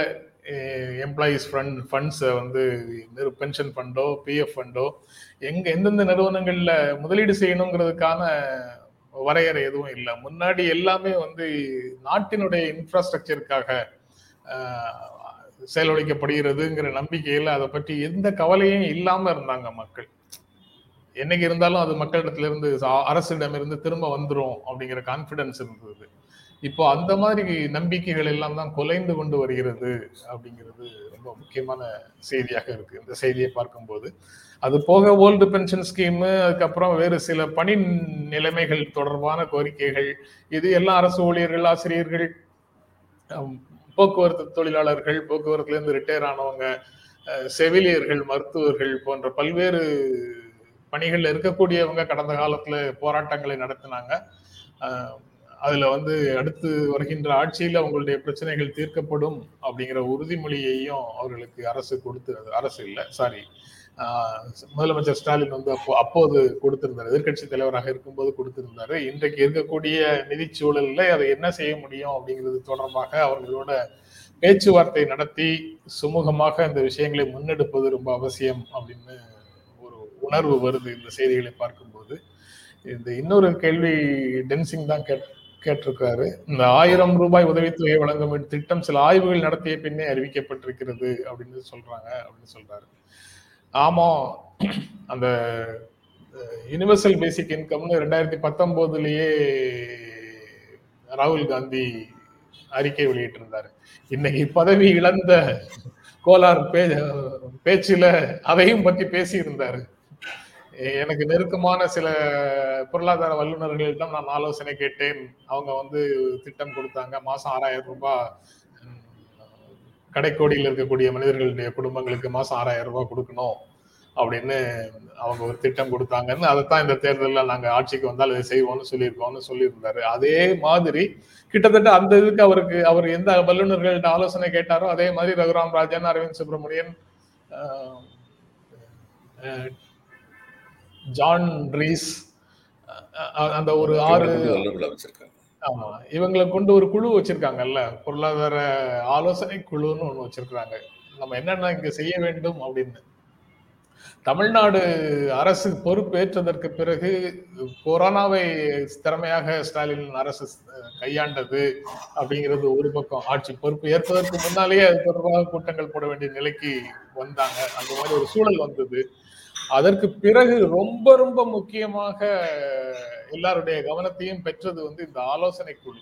எம்ப்ளாயீஸ் ஃபண்ட் ஃபண்ட்ஸை வந்து பென்ஷன் ஃபண்டோ பிஎஃப் ஃபண்டோ எங்கே எந்தெந்த நிறுவனங்களில் முதலீடு செய்யணுங்கிறதுக்கான வரையறை எதுவும் இல்லை. முன்னாடி எல்லாமே வந்து நாட்டினுடைய இன்ஃப்ராஸ்ட்ரக்சருக்காக செயலொழிக்கப்படுகிறதுங்கிற நம்பிக்கையில் அதை பற்றி எந்த கவலையும் இல்லாமல் இருந்தாங்க மக்கள். என்னைக்கு இருந்தாலும் அது மக்களிடத்துல இருந்து அரசிடமிருந்து திரும்ப வந்துடும் அப்படிங்கிற கான்ஃபிடன்ஸ் இருந்தது. இப்போ அந்த மாதிரி நம்பிக்கைகள் எல்லாம் தான் குலைந்து கொண்டு வருகிறது அப்படிங்கிறது ரொம்ப முக்கியமான செய்தியாக இருக்கு. இந்த செய்தியை பார்க்கும்போது. அது போக ஓல்டு பென்ஷன் ஸ்கீமு அதுக்கப்புறம் வேறு சில பணி நிலைமைகள் தொடர்பான கோரிக்கைகள். இது எல்லாம் அரசு ஊழியர்கள் ஆசிரியர்கள் போக்குவரத்து தொழிலாளர்கள் போக்குவரத்துலேருந்து ரிட்டையர் ஆனவங்க செவிலியர்கள் மருத்துவர்கள் போன்ற பல்வேறு பணிகளில் இருக்கக்கூடியவங்க கடந்த காலத்தில் போராட்டங்களை நடத்தினாங்க. அதுல வந்து அடுத்து வருகின்ற ஆட்சியில உங்களுடைய பிரச்சனைகள் தீர்க்கப்படும் அப்படிங்கிற உறுதிமொழியையும் அவர்களுக்கு அரசு கொடுத்து அரசு இல்லை சாரி முதலமைச்சர் ஸ்டாலின் வந்து அப்போ அப்போது கொடுத்திருந்தார். எதிர்க்கட்சி தலைவராக இருக்கும்போது கொடுத்திருந்தாரு. இன்றைக்கு இருக்கக்கூடிய நிதிச்சூழல்ல அதை என்ன செய்ய முடியும் அப்படிங்கிறது தொடர்பாக அவர்களோட பேச்சுவார்த்தை நடத்தி சுமூகமாக இந்த விஷயங்களை முன்னெடுப்பது ரொம்ப அவசியம் அப்படின்னு ஒரு உணர்வு வருது இந்த செய்திகளை பார்க்கும்போது. இந்த இன்னொரு கேள்வி டென்சிங் தான் கேட் கேட்டிருக்காரு. இந்த ஆயிரம் ரூபாய் உதவித்தொகை வழங்கும் திட்டம் சில ஆய்வுகள் நடத்திய பின்னே அறிவிக்கப்பட்டிருக்கிறது அப்படின்னு சொல்றாங்க அப்படின்னு சொல்றாரு. ஆமா அந்த யுனிவர்சல் பேசிக் இன்கம்னு ரெண்டாயிரத்தி பத்தொன்பதுலயே ராகுல் காந்தி அறிக்கை வெளியிட்டிருந்தாரு. இன்னைக்கு பதவி இழந்த கோலார் பே பேச்சுல அதையும் பத்தி பேசியிருந்தாரு. எனக்கு நெருக்கமான சில பொருளாதார வல்லுநர்களிடம் நான் ஆலோசனை கேட்டேன். அவங்க வந்து திட்டம் கொடுத்தாங்க. மாசம் ஆறாயிரம் ரூபாய் கடைக்கோடியில் இருக்கக்கூடிய மனிதர்களுடைய குடும்பங்களுக்கு மாசம் ஆறாயிரம் ரூபாய் கொடுக்கணும் அப்படின்னு அவங்க ஒரு திட்டம் கொடுத்தாங்கன்னு அதைத்தான் இந்த தேர்தலில் நாங்கள் ஆட்சிக்கு வந்தால் இதை செய்வோம்னு சொல்லியிருக்கோம்னு சொல்லியிருந்தாரு. அதே மாதிரி கிட்டத்தட்ட அந்த இதுக்கு அவருக்கு அவர் எந்த வல்லுநர்கள்ட்ட ஆலோசனை கேட்டாரோ அதே மாதிரி ரகுராம் ராஜன் அரவிந்த் சுப்பிரமணியன் ஜான் ரீஸ் அந்த ஒரு ஆறு ஆமா இவங்களை கொண்டு ஒரு குழு வச்சிருக்காங்கல்ல பொருளாதார ஆலோசனை குழுன்னு ஒண்ணு வச்சிருக்காங்க நம்ம என்னென்ன இங்க செய்ய வேண்டும் அப்படின்னு. தமிழ்நாடு அரசு பொறுப்பேற்றதற்கு பிறகு கொரோனாவை திறமையாக ஸ்டாலின் அரசு கையாண்டது அப்படிங்கிறது ஒரு பக்கம். ஆட்சி பொறுப்பு ஏற்பதற்கு முன்னாலேயே அது தொடர்பாக கூட்டங்கள் போட வேண்டிய நிலைக்கு வந்தாங்க. அந்த மாதிரி ஒரு சூழல் வந்தது. அதற்கு பிறகு ரொம்ப ரொம்ப முக்கியமாக எல்லாருடைய கவனத்தையும் பெற்றது வந்து இந்த ஆலோசனை குழு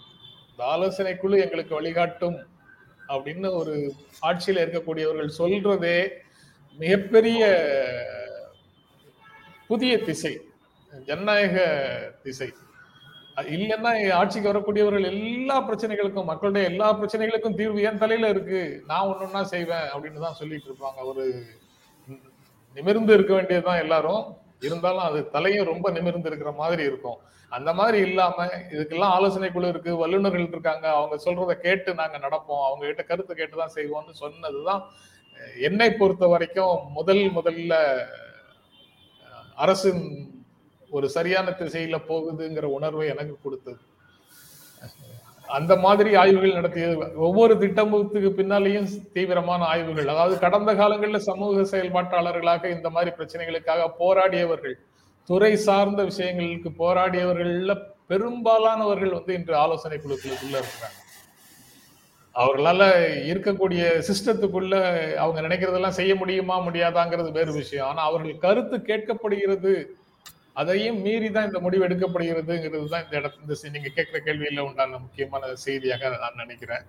இந்த ஆலோசனை குழு எங்களுக்கு வழிகாட்டும் அப்படின்னு ஒரு ஆட்சியில் இருக்கக்கூடியவர்கள் சொல்றதே மிகப்பெரிய புதிய திசை ஜனநாயக திசை. அது இல்லைன்னா ஆட்சிக்கு வரக்கூடியவர்கள் எல்லா பிரச்சனைகளுக்கும் மக்களுடைய எல்லா பிரச்சனைகளுக்கும் தீர்வு என் தலையில இருக்கு. நான் ஒன்னொன்னா செய்வேன் அப்படின்னு தான் சொல்லிட்டு இருப்பாங்க ஒரு நிமிர்ந்து இருக்க வேண்டியதுதான் எல்லாரும். இருந்தாலும் அது தலையும் ரொம்ப நிமிர்ந்து இருக்கிற மாதிரி இருக்கும். அந்த மாதிரி இல்லாம இதுக்கெல்லாம் ஆலோசனை குழு இருக்கு வல்லுநர்கள் இருக்காங்க. அவங்க சொல்றத கேட்டு நாங்க நடப்போம். அவங்க கிட்ட கருத்து கேட்டு தான் செய்வோம்னு சொன்னதுதான் என்னை பொறுத்த வரைக்கும் முதல் முதல்ல அரசின் ஒரு சரியான திசையில போகுதுங்கிற உணர்வை எனக்கு கொடுத்தது. அந்த மாதிரி ஆய்வுகள் நடத்தியது. ஒவ்வொரு திட்டமுகத்துக்கு பின்னாலேயும் தீவிரமான ஆய்வுகள். அதாவது கடந்த காலங்களில் சமூக செயல்பாட்டாளர்களாக இந்த மாதிரி பிரச்சனைகளுக்காக போராடியவர்கள் துறை சார்ந்த விஷயங்களுக்கு போராடியவர்கள்ல பெரும்பாலானவர்கள் வந்து இன்று ஆலோசனை குழுக்களுக்குள்ள இருக்கிறாங்க. அவர்களால இருக்கக்கூடிய சிஸ்டத்துக்குள்ள அவங்க நினைக்கிறதெல்லாம் செய்ய முடியுமா முடியாதாங்கிறது வேறு விஷயம். ஆனா அவர்கள் கருத்து கேட்கப்படுகிறது அதையும் மீறி தான் இந்த முடிவு எடுக்கப்படுகிறதுங்கிறது தான் இந்த இடத்துல இந்த நீங்க கேட்கிற கேள்வியில உண்டான முக்கியமான செய்தியாக நான் நினைக்கிறேன்.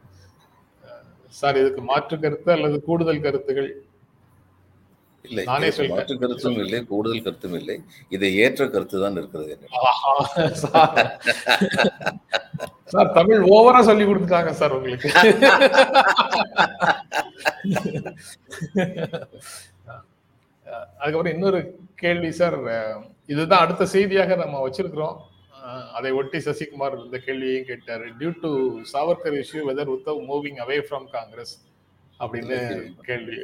சார் இதுக்கு மாற்று கருத்து அல்லது கூடுதல் கருத்துகள்? இல்லை. மாற்று கருத்தும் இல்லை கூடுதல் கருத்தும் இல்லை. இதை ஏற்ற கருத்து தான் இருக்கிறது சார். தமிழ் ஓவரா சொல்லி கொடுத்துட்டாங்க சார் உங்களுக்கு. அதுக்கப்புறம் இன்னொரு கேள்வி சார் இதுதான் அடுத்த செய்தியாக நம்ம வச்சிருக்கிறோம். அதை ஒட்டி சசிகுமார் இந்த கேள்வியையும் கேட்டாரு. Due to Savarkar issue whether Uddhav moving away from Congress அப்படின்னு கேள்வி.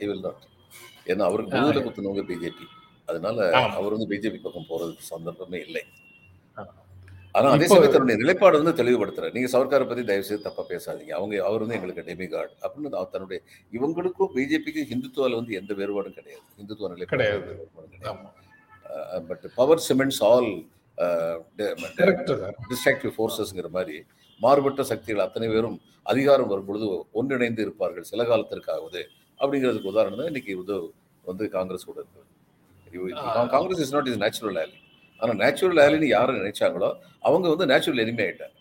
ஏன்னா அவருக்கு முதுகுல குத்துனவங்க பிஜேபி அதனால. அவர் வந்து பிஜேபி பக்கம் போறதுக்கு சந்தர்ப்பமே இல்லை. ஆனா அதே சமயம் தன்னுடைய நிலைப்பாடு வந்து தெளிவுபடுத்துறாரு. நீங்க சர்க்காரை பத்தி தயவு செய்து தப்பா பேசாதீங்க. அவங்க அவர் வந்து எங்களுக்கு டெமிகார்டு அப்படின்னு அவர் தன்னுடைய இவங்களுக்கும் பிஜேபிக்கும் ஹிந்துத்துவால வந்து எந்த வேறுபாடும் கிடையாது. ஹிந்துத்துவ நிலைப்பாடு கிடையாது. But power cements all destructive ஃபோர்ஸஸ்ங்கிற மாதிரி மாறுபட்ட சக்திகள் அத்தனை பேரும் அதிகாரம் வரும் பொழுது ஒன்றிணைந்து இருப்பார்கள் சில காலத்திற்காவது. அப்படிங்கிறதுக்கு உதாரணம் தான் இன்னைக்கு உதவ் வந்து காங்கிரஸ் கூட இருக்கு. ஆ. Congress is not is natural ally ஆனா நேச்சுரல் ஆலின்னு யாரை நினைச்சாங்களோ அவங்க வந்து நேச்சுரல் எனிமே ஆயிட்டாங்க.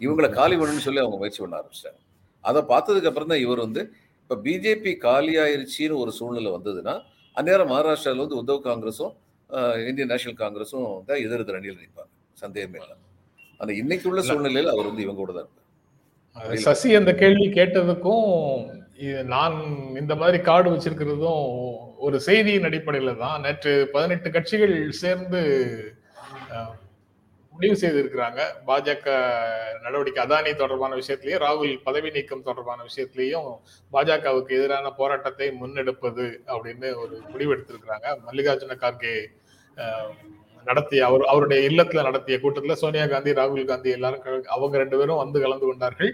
இவங்களை காலி பண்ணணும்னு சொல்லி அவங்க முயற்சி பண்ண ஆரம்பிச்சிட்டாங்க. அதை பார்த்ததுக்கு அப்புறம் தான் இவர் வந்து இப்போ பிஜேபி காலி ஆயிருச்சின்னு ஒரு சூழ்நிலை வந்ததுன்னா அந்நேரம் மகாராஷ்டிராவில் வந்து உத்தவ் காங்கிரஸும் இந்தியன் நேஷனல் காங்கிரஸும் தான் எதிர் அணியில் நிற்பாங்க சந்தேகமே இல்லை. ஆனா இன்னைக்கு உள்ள சூழ்நிலையில அவர் வந்து இவங்க கூட தான் இருப்பார். சசி அந்த கேள்வி கேட்டதுக்கும் நான் இந்த மாதிரி கார்டு வச்சிருக்கிறதும் ஒரு செய்தியின் அடிப்படையில தான். நேற்று பதினெட்டு கட்சிகள் சேர்ந்து முடிவு செய்திருக்கிறாங்க. பாஜக நடவடிக்கை அதானி தொடர்பான விஷயத்திலையும் ராகுல் பதவி நீக்கம் தொடர்பான விஷயத்திலையும் பாஜகவுக்கு எதிரான போராட்டத்தை முன்னெடுப்பது அப்படின்னு ஒரு முடிவு எடுத்திருக்கிறாங்க. மல்லிகார்ஜுன கார்கே நடத்திய அவர் அவருடைய இல்லத்துல நடத்திய கூட்டத்துல சோனியா காந்தி ராகுல் காந்தி எல்லாரும் அவங்க ரெண்டு பேரும் வந்து கலந்து கொண்டார்கள்.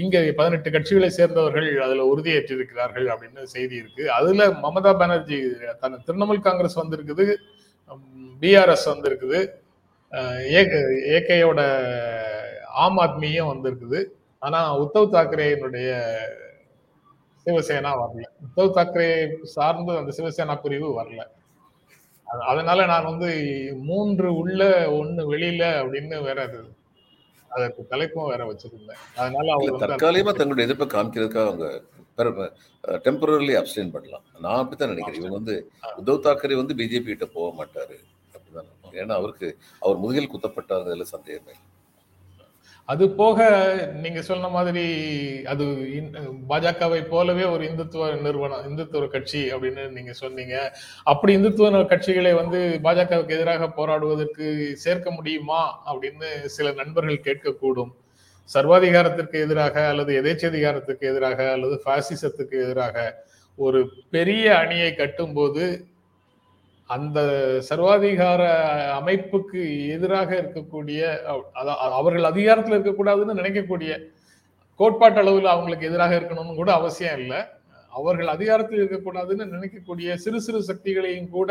இங்க பதினெட்டு கட்சிகளை சேர்ந்தவர்கள் அதுல உறுதியேற்றிருக்கிறார்கள் அப்படின்னு செய்தி இருக்கு. அதுல மமதா பானர்ஜி தன் திரிணாமுல் காங்கிரஸ் வந்திருக்குது. பிஆர்எஸ் வந்திருக்குது. ஏகேயோட ஆம் ஆத்மியும் வந்திருக்குது. ஆனா உத்தவ் தாக்கரேனுடைய சிவசேனா வரல. உத்தவ் தாக்கரே சார்ந்து அந்த சிவசேனா பிரிவு வரல. அதனால நான் வந்து மூன்று உள்ள ஒண்ணு வெளியில அப்படின்னு வேற அது அதற்கு தலைப்பும் வேற வச்சிருந்தேன். அதனால வந்து தற்காலிகமா தங்களுடைய எதிர்ப்பை காமிக்கிறதுக்காக அவங்க டெம்பரரிலி அப்சைன் பண்ணலாம். நான் அப்படித்தான் நினைக்கிறேன். இவங்க வந்து உத்தவ் தாக்கரே வந்து பிஜேபி கிட்ட போக மாட்டாரு. ஏன்னா அவருக்கு அவர் முதுகில் குத்தப்பட்டாருங்கிறதுல சந்தேகமே அது போக நீங்க சொன்ன மாதிரி அது இன்- பாஜகவை போலவே ஒரு இந்துத்துவ நிறுவனம் இந்துத்துவ கட்சி அப்படின்னு நீங்க சொன்னீங்க. அப்படி இந்துத்துவ கட்சிகளை வந்து பாஜகவுக்கு எதிராக போராடுவதற்கு சேர்க்க முடியுமா அப்படின்னு சில நண்பர்கள் கேட்கக்கூடும். சர்வாதிகாரத்திற்கு எதிராக அல்லது எதேச்சதிகாரத்துக்கு எதிராக அல்லது பாசிசத்துக்கு எதிராக ஒரு பெரிய அணியை கட்டும்போது அந்த சர்வாதிகார அமைப்புக்கு எதிராக இருக்கக்கூடிய அவர்கள் அதிகாரத்தில் இருக்கக்கூடாதுன்னு நினைக்கக்கூடிய கோட்பாட்டு அளவில் அவங்களுக்கு எதிராக இருக்கணும்னு கூட அவசியம் இல்லை. அவர்கள் அதிகாரத்தில் இருக்கக்கூடாதுன்னு நினைக்கக்கூடிய சிறு சிறு சக்திகளையும் கூட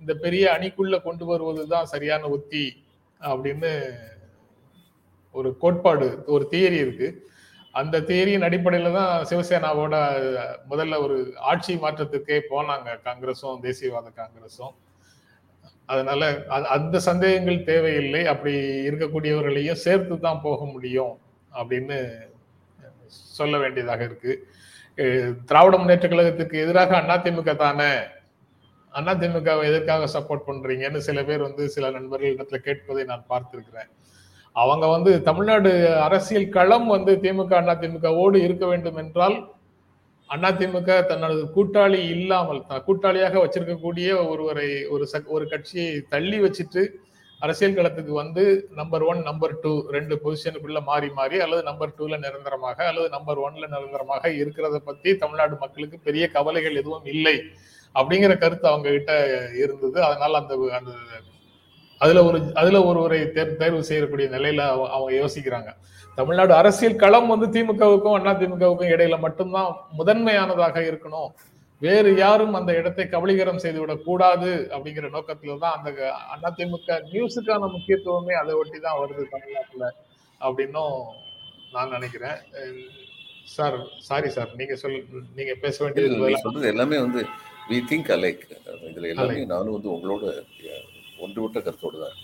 இந்த பெரிய அணிக்குள்ள கொண்டு வருவதுதான் சரியான உத்தி அப்படின்னு ஒரு கோட்பாடு ஒரு தியரி இருக்கு. அந்த தேரியின் அடிப்படையில தான் சிவசேனாவோட முதல்ல ஒரு ஆட்சி மாற்றத்துக்கே போனாங்க காங்கிரஸும் தேசியவாத காங்கிரஸும் அதனால அந்த சந்தேகங்கள் தேவையில்லை. அப்படி இருக்கக்கூடியவர்களையும் சேர்த்து தான் போக முடியும் அப்படின்னு சொல்ல வேண்டியதாக இருக்கு. திராவிட முன்னேற்ற கழகத்துக்கு எதிராக அதிமுக தானே? அதிமுகவை எதற்காக சப்போர்ட் பண்றீங்கன்னு சில பேர் வந்து சில நண்பர்களிடத்துல கேட்பதை நான் பார்த்திருக்கிறேன். அவங்க வந்து தமிழ்நாடு அரசியல் களம் வந்து திமுக அண்ணா திமுகவோடு இருக்க வேண்டும் என்றால் அண்ணா திமுக தன்னோட கூட்டாளி இல்லாமல் கூட்டாளியாக வச்சிருக்கக்கூடிய ஒருவரை ஒரு சக்- ஒரு கட்சியை தள்ளி வச்சுட்டு அரசியல் களத்துக்கு வந்து நம்பர் ஒன் நம்பர் டூ ரெண்டு பொசிஷனுக்குள்ள மாறி மாறி அல்லது நம்பர் டூல நிரந்தரமாக அல்லது நம்பர் ஒன்ல நிரந்தரமாக இருக்கிறத பத்தி தமிழ்நாடு மக்களுக்கு பெரிய கவலைகள் எதுவும் இல்லை அப்படிங்கிற கருத்து அவங்க கிட்ட இருந்தது. அதனால அந்த அந்த அதுல ஒரு அதுல ஒருவரை தேர் தேர்வு செய்யக்கூடிய நிலையில அவ- அவங்க யோசிக்கிறாங்க. தமிழ்நாடு அரசியல் களம் வந்து திமுகவுக்கும் அண்ணா திமுகவுக்கும் இடையில மட்டும்தான் முதன்மையானதாக இருக்கணும். வேறு யாரும் அந்த இடத்தை கபலீகரம் செய்துவிடக் கூடாது அப்படிங்கிற நோக்கத்துல தான் அந்த அதிமுக நியூஸுக்கான முக்கியத்துவமே அதை ஒட்டி தான் வருது தமிழ்நாட்டுல அப்படின்னும் நான் நினைக்கிறேன். சார் சாரி சார் நீங்க சொல் நீங்க பேச வேண்டியது சொல்றது எல்லாமே வந்து வி திங்க் அலைக் இதுல எல்லாமே நானும் வந்து உங்களோட ஒன்றுவிட்ட கருத்தோடு தான்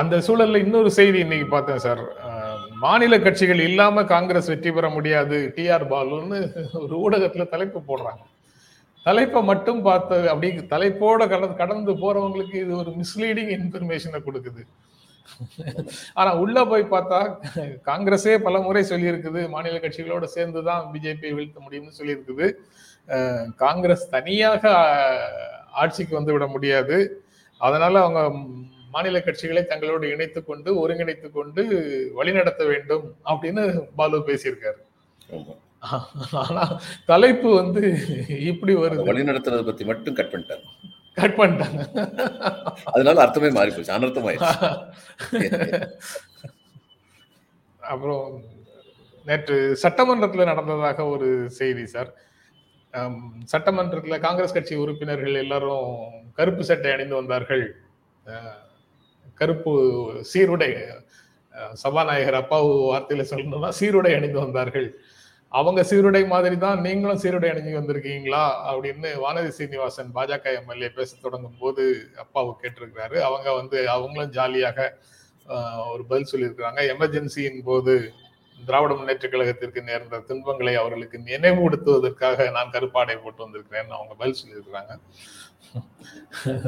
அந்த சூழல்ல இன்னொரு செய்தி இன்னைக்கு பார்த்தேன் சார். மாநில கட்சிகள் இல்லாம காங்கிரஸ் வெற்றி பெற முடியாது. டிஆர் பாலுன்னு ஒரு ஊடகத்துல தலைப்பு போடுறாங்க. தலைப்பை மட்டும் பார்த்து அப்படி தலைப்போட கடந்து கடந்து போறவங்களுக்கு இது ஒரு மிஸ்லீடிங் இன்ஃபர்மேஷனை கொடுக்குது. ஆனா உள்ள போய் பார்த்தா காங்கிரஸே பல முறை சொல்லியிருக்குது. மாநில கட்சிகளோட சேர்ந்து தான் பிஜேபியை வீழ்த்த முடியும்னு சொல்லியிருக்குது. காங்கிரஸ் தனியாக ஆட்சிக்கு வந்து விட முடியாது. அதனால அவங்க மாநில கட்சிகளை தங்களோடு இணைத்துக் கொண்டு ஒருங்கிணைத்துக் கொண்டு வழிநடத்த வேண்டும் அப்படின்னு பாலு பேசியிருக்காரு. ஆனா தலைப்பு வந்து இப்படி வருது. வழி நடத்துறதை பத்தி மட்டும் கட் பண்ணிட்டாங்க. கட் பண்ணிட்டாங்க. அதனால அர்த்தமே மாறி போச்சு. அனர்த்தமாயிடுச்சு அப்புறம் நேற்று சட்டமன்றத்துல நடந்ததாக ஒரு செய்தி சார். சட்டமன்றத்தில் காங்கிரஸ் கட்சி உறுப்பினர்கள் எல்லாரும் கருப்பு சட்டை அணிந்து வந்தார்கள். கருப்பு சீருடை சபாநாயகர் அப்பாவு வார்த்தையில சொல்லணும்னா சீருடை அணிந்து வந்தார்கள். அவங்க சீருடை மாதிரி தான் நீங்களும் சீருடை அணிஞ்சு வந்திருக்கீங்களா அப்படின்னு வானதி சீனிவாசன் பாஜக எம்எல்ஏ பேச தொடங்கும் போது அப்பாவு கேட்டிருக்கிறாரு. அவங்க வந்து அவங்களும் ஜாலியாக ஒரு பதில் சொல்லியிருக்கிறாங்க. எமர்ஜென்சியின் போது திராவிட முன்னேற்ற கழகத்திற்கு நேர்ந்த துன்பங்களை அவர்களுக்கு நினைவுபடுத்துவதற்காக நான் கருப்பாடை போட்டு வந்திருக்கிறேன் அவங்க பதில் சொல்லியிருக்கிறாங்க.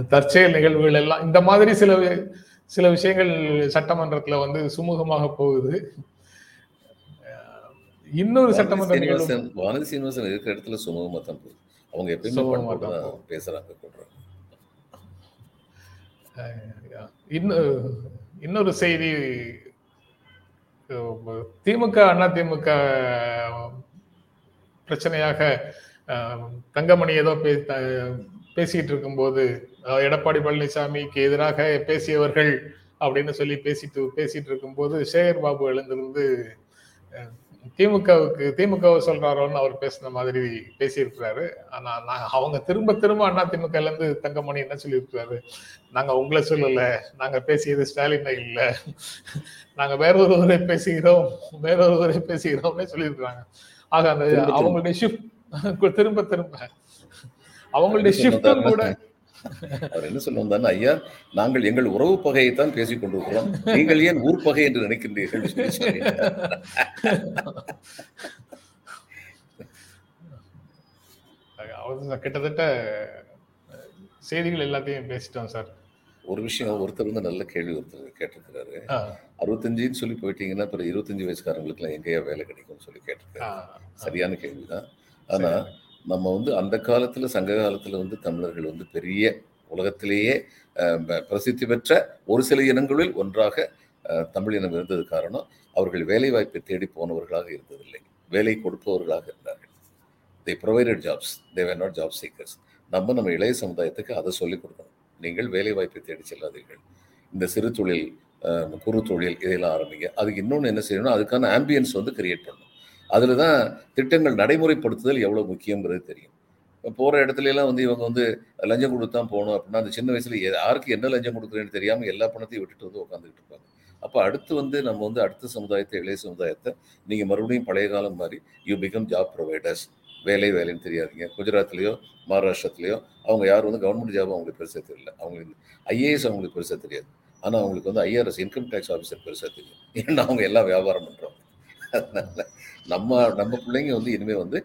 தற்செயல் நிகழ்வுகள் எல்லாம் இந்த மாதிரி சில சில விஷயங்கள் சட்டமன்றத்துல வந்து சுமூகமாக போகுது. இன்னொரு சட்டமன்ற சீனிவாசன் வானதி சீனிவாசன் இருக்கிற இடத்துல சுமூகமா தான் போகுது. அவங்க எப்பயுமே. பேசுறாங்க கொள்றாங்க அஹ் இன்னொ இன்னொரு செய்தி திமுக அண்ணா திமுக பிரச்சனையாக தங்கமணி ஏதோ பே த- பேசிட்டு இருக்கும்போது எடப்பாடி பழனிசாமிக்கு எதிராக பேசியவர்கள் அப்படின்னு சொல்லி பேசிட்டு பேசிட்டு இருக்கும்போது சேகர் பாபு எழுந்திருந்து திமுகவுக்கு திமுகவை சொல்றாரோன்னு அவர் பேசின மாதிரி பேசியிருக்கிறாரு. ஆனா நான் அவங்க திரும்ப திரும்ப அண்ணா திமுக இருந்து தங்கமணி என்ன சொல்லியிருக்கிறாரு? நாங்க உங்களை சொல்லல நாங்க பேசியது ஸ்டாலினை இல்ல. நாங்க வேற ஒருவரை பேசுகிறோம் வேற ஒருவரை பேசுகிறோம்னு சொல்லியிருக்காங்க ஆக அந்த. அவங்களுடைய ஷிஃப்ட் திரும்ப திரும்ப. அவங்களுடைய ஷிஃப்டும் கூட அவர் என்ன சொல்ல வந்தாருன்னா ஐயா நாங்கள் எங்கள் உறவு பகையை தான் பேசிக் கொண்டிருக்கிறோம். நீங்கள் ஏன் ஊர் பகை என்று நினைக்கின்றீர்கள். அவர் கிட்டத்தட்ட செய்திகள் எல்லாத்தையும் பேசிட்டோம் சார். ஒரு விஷயம் ஒருத்தர் வந்து நல்ல கேள்வி ஒருத்தர் கேட்டிருக்கிறாரு. அறுபத்தஞ்சுன்னு சொல்லி போயிட்டீங்கன்னா அப்புறம் இருபத்தஞ்சு வயசுக்காரங்களுக்குலாம் எங்கேயா வேலை கிடைக்கும்னு சொல்லி கேட்டிருக்காரு சரியான கேள்விதான். ஆனா நம்ம வந்து அந்த காலத்தில் சங்க காலத்தில் வந்து தமிழர்கள் வந்து பெரிய உலகத்திலேயே பிரசித்தி பெற்ற ஒரு சில இனங்களில் ஒன்றாக தமிழ் இனம் இருந்தது காரணம் அவர்கள் வேலை வாய்ப்பை தேடி போனவர்களாக இருந்ததில்லை. வேலை கொடுப்பவர்களாக இருந்தார்கள். They provided jobs they were not job seekers நம்ம நம்ம இளைய சமுதாயத்துக்கு அதை சொல்லிக் கொடுக்கணும். நீங்கள் வேலை வாய்ப்பை தேடி செல்லாதீர்கள். இந்த சிறு தொழில் குறு தொழில் இதெல்லாம் ஆரம்பிங்க. அதுக்கு இன்னொன்று என்ன செய்யணும் அதுக்கான ஆம்பியன்ஸ் வந்து கிரியேட் பண்ணணும் அதில் தான் திட்டங்கள் நடைமுறைப்படுத்துதல் எவ்வளோ முக்கியங்கிறது தெரியும். இப்போ போகிற இடத்துலலாம் வந்து இவங்க வந்து லஞ்சம் கொடுத்து தான் போகணும் அப்படின்னா அந்த சின்ன வயசில் யாருக்கு என்ன லஞ்சம் கொடுக்குறேன்னு தெரியாமல் எல்லா பணத்தையும் விட்டுட்டு வந்து உட்காந்துக்கிட்டு இருப்பாங்க. அப்போ அடுத்து வந்து நம்ம வந்து அடுத்த சமுதாயத்தை இளைய சமுதாயத்தை நீங்கள் மறுபடியும் பழைய காலம் மாதிரி யூ பிகம் ஜாப் ப்ரொவைடர்ஸ் வேலை வேலைன்னு தெரியாதீங்க. குஜராத்லேயோ மகாராஷ்டிரத்துலேயோ அவங்க யாரும் வந்து கவர்மெண்ட் ஜாப் அவங்களுக்கு பெருசாக தெரியல. அவங்களுக்கு ஐஏஎஸ் அவங்களுக்கு பெருசாக தெரியாது. ஆனால் அவங்களுக்கு வந்து ஐஆர்எஸ் இன்கம் டேக்ஸ் ஆஃபீஸர் பெருசாக தெரியும். ஏன்னா அவங்க எல்லாம் வியாபாரம் பண்ணுறாங்க அதனால நம்ம நம்ம பிள்ளைங்க வந்து இனிமேல் வந்து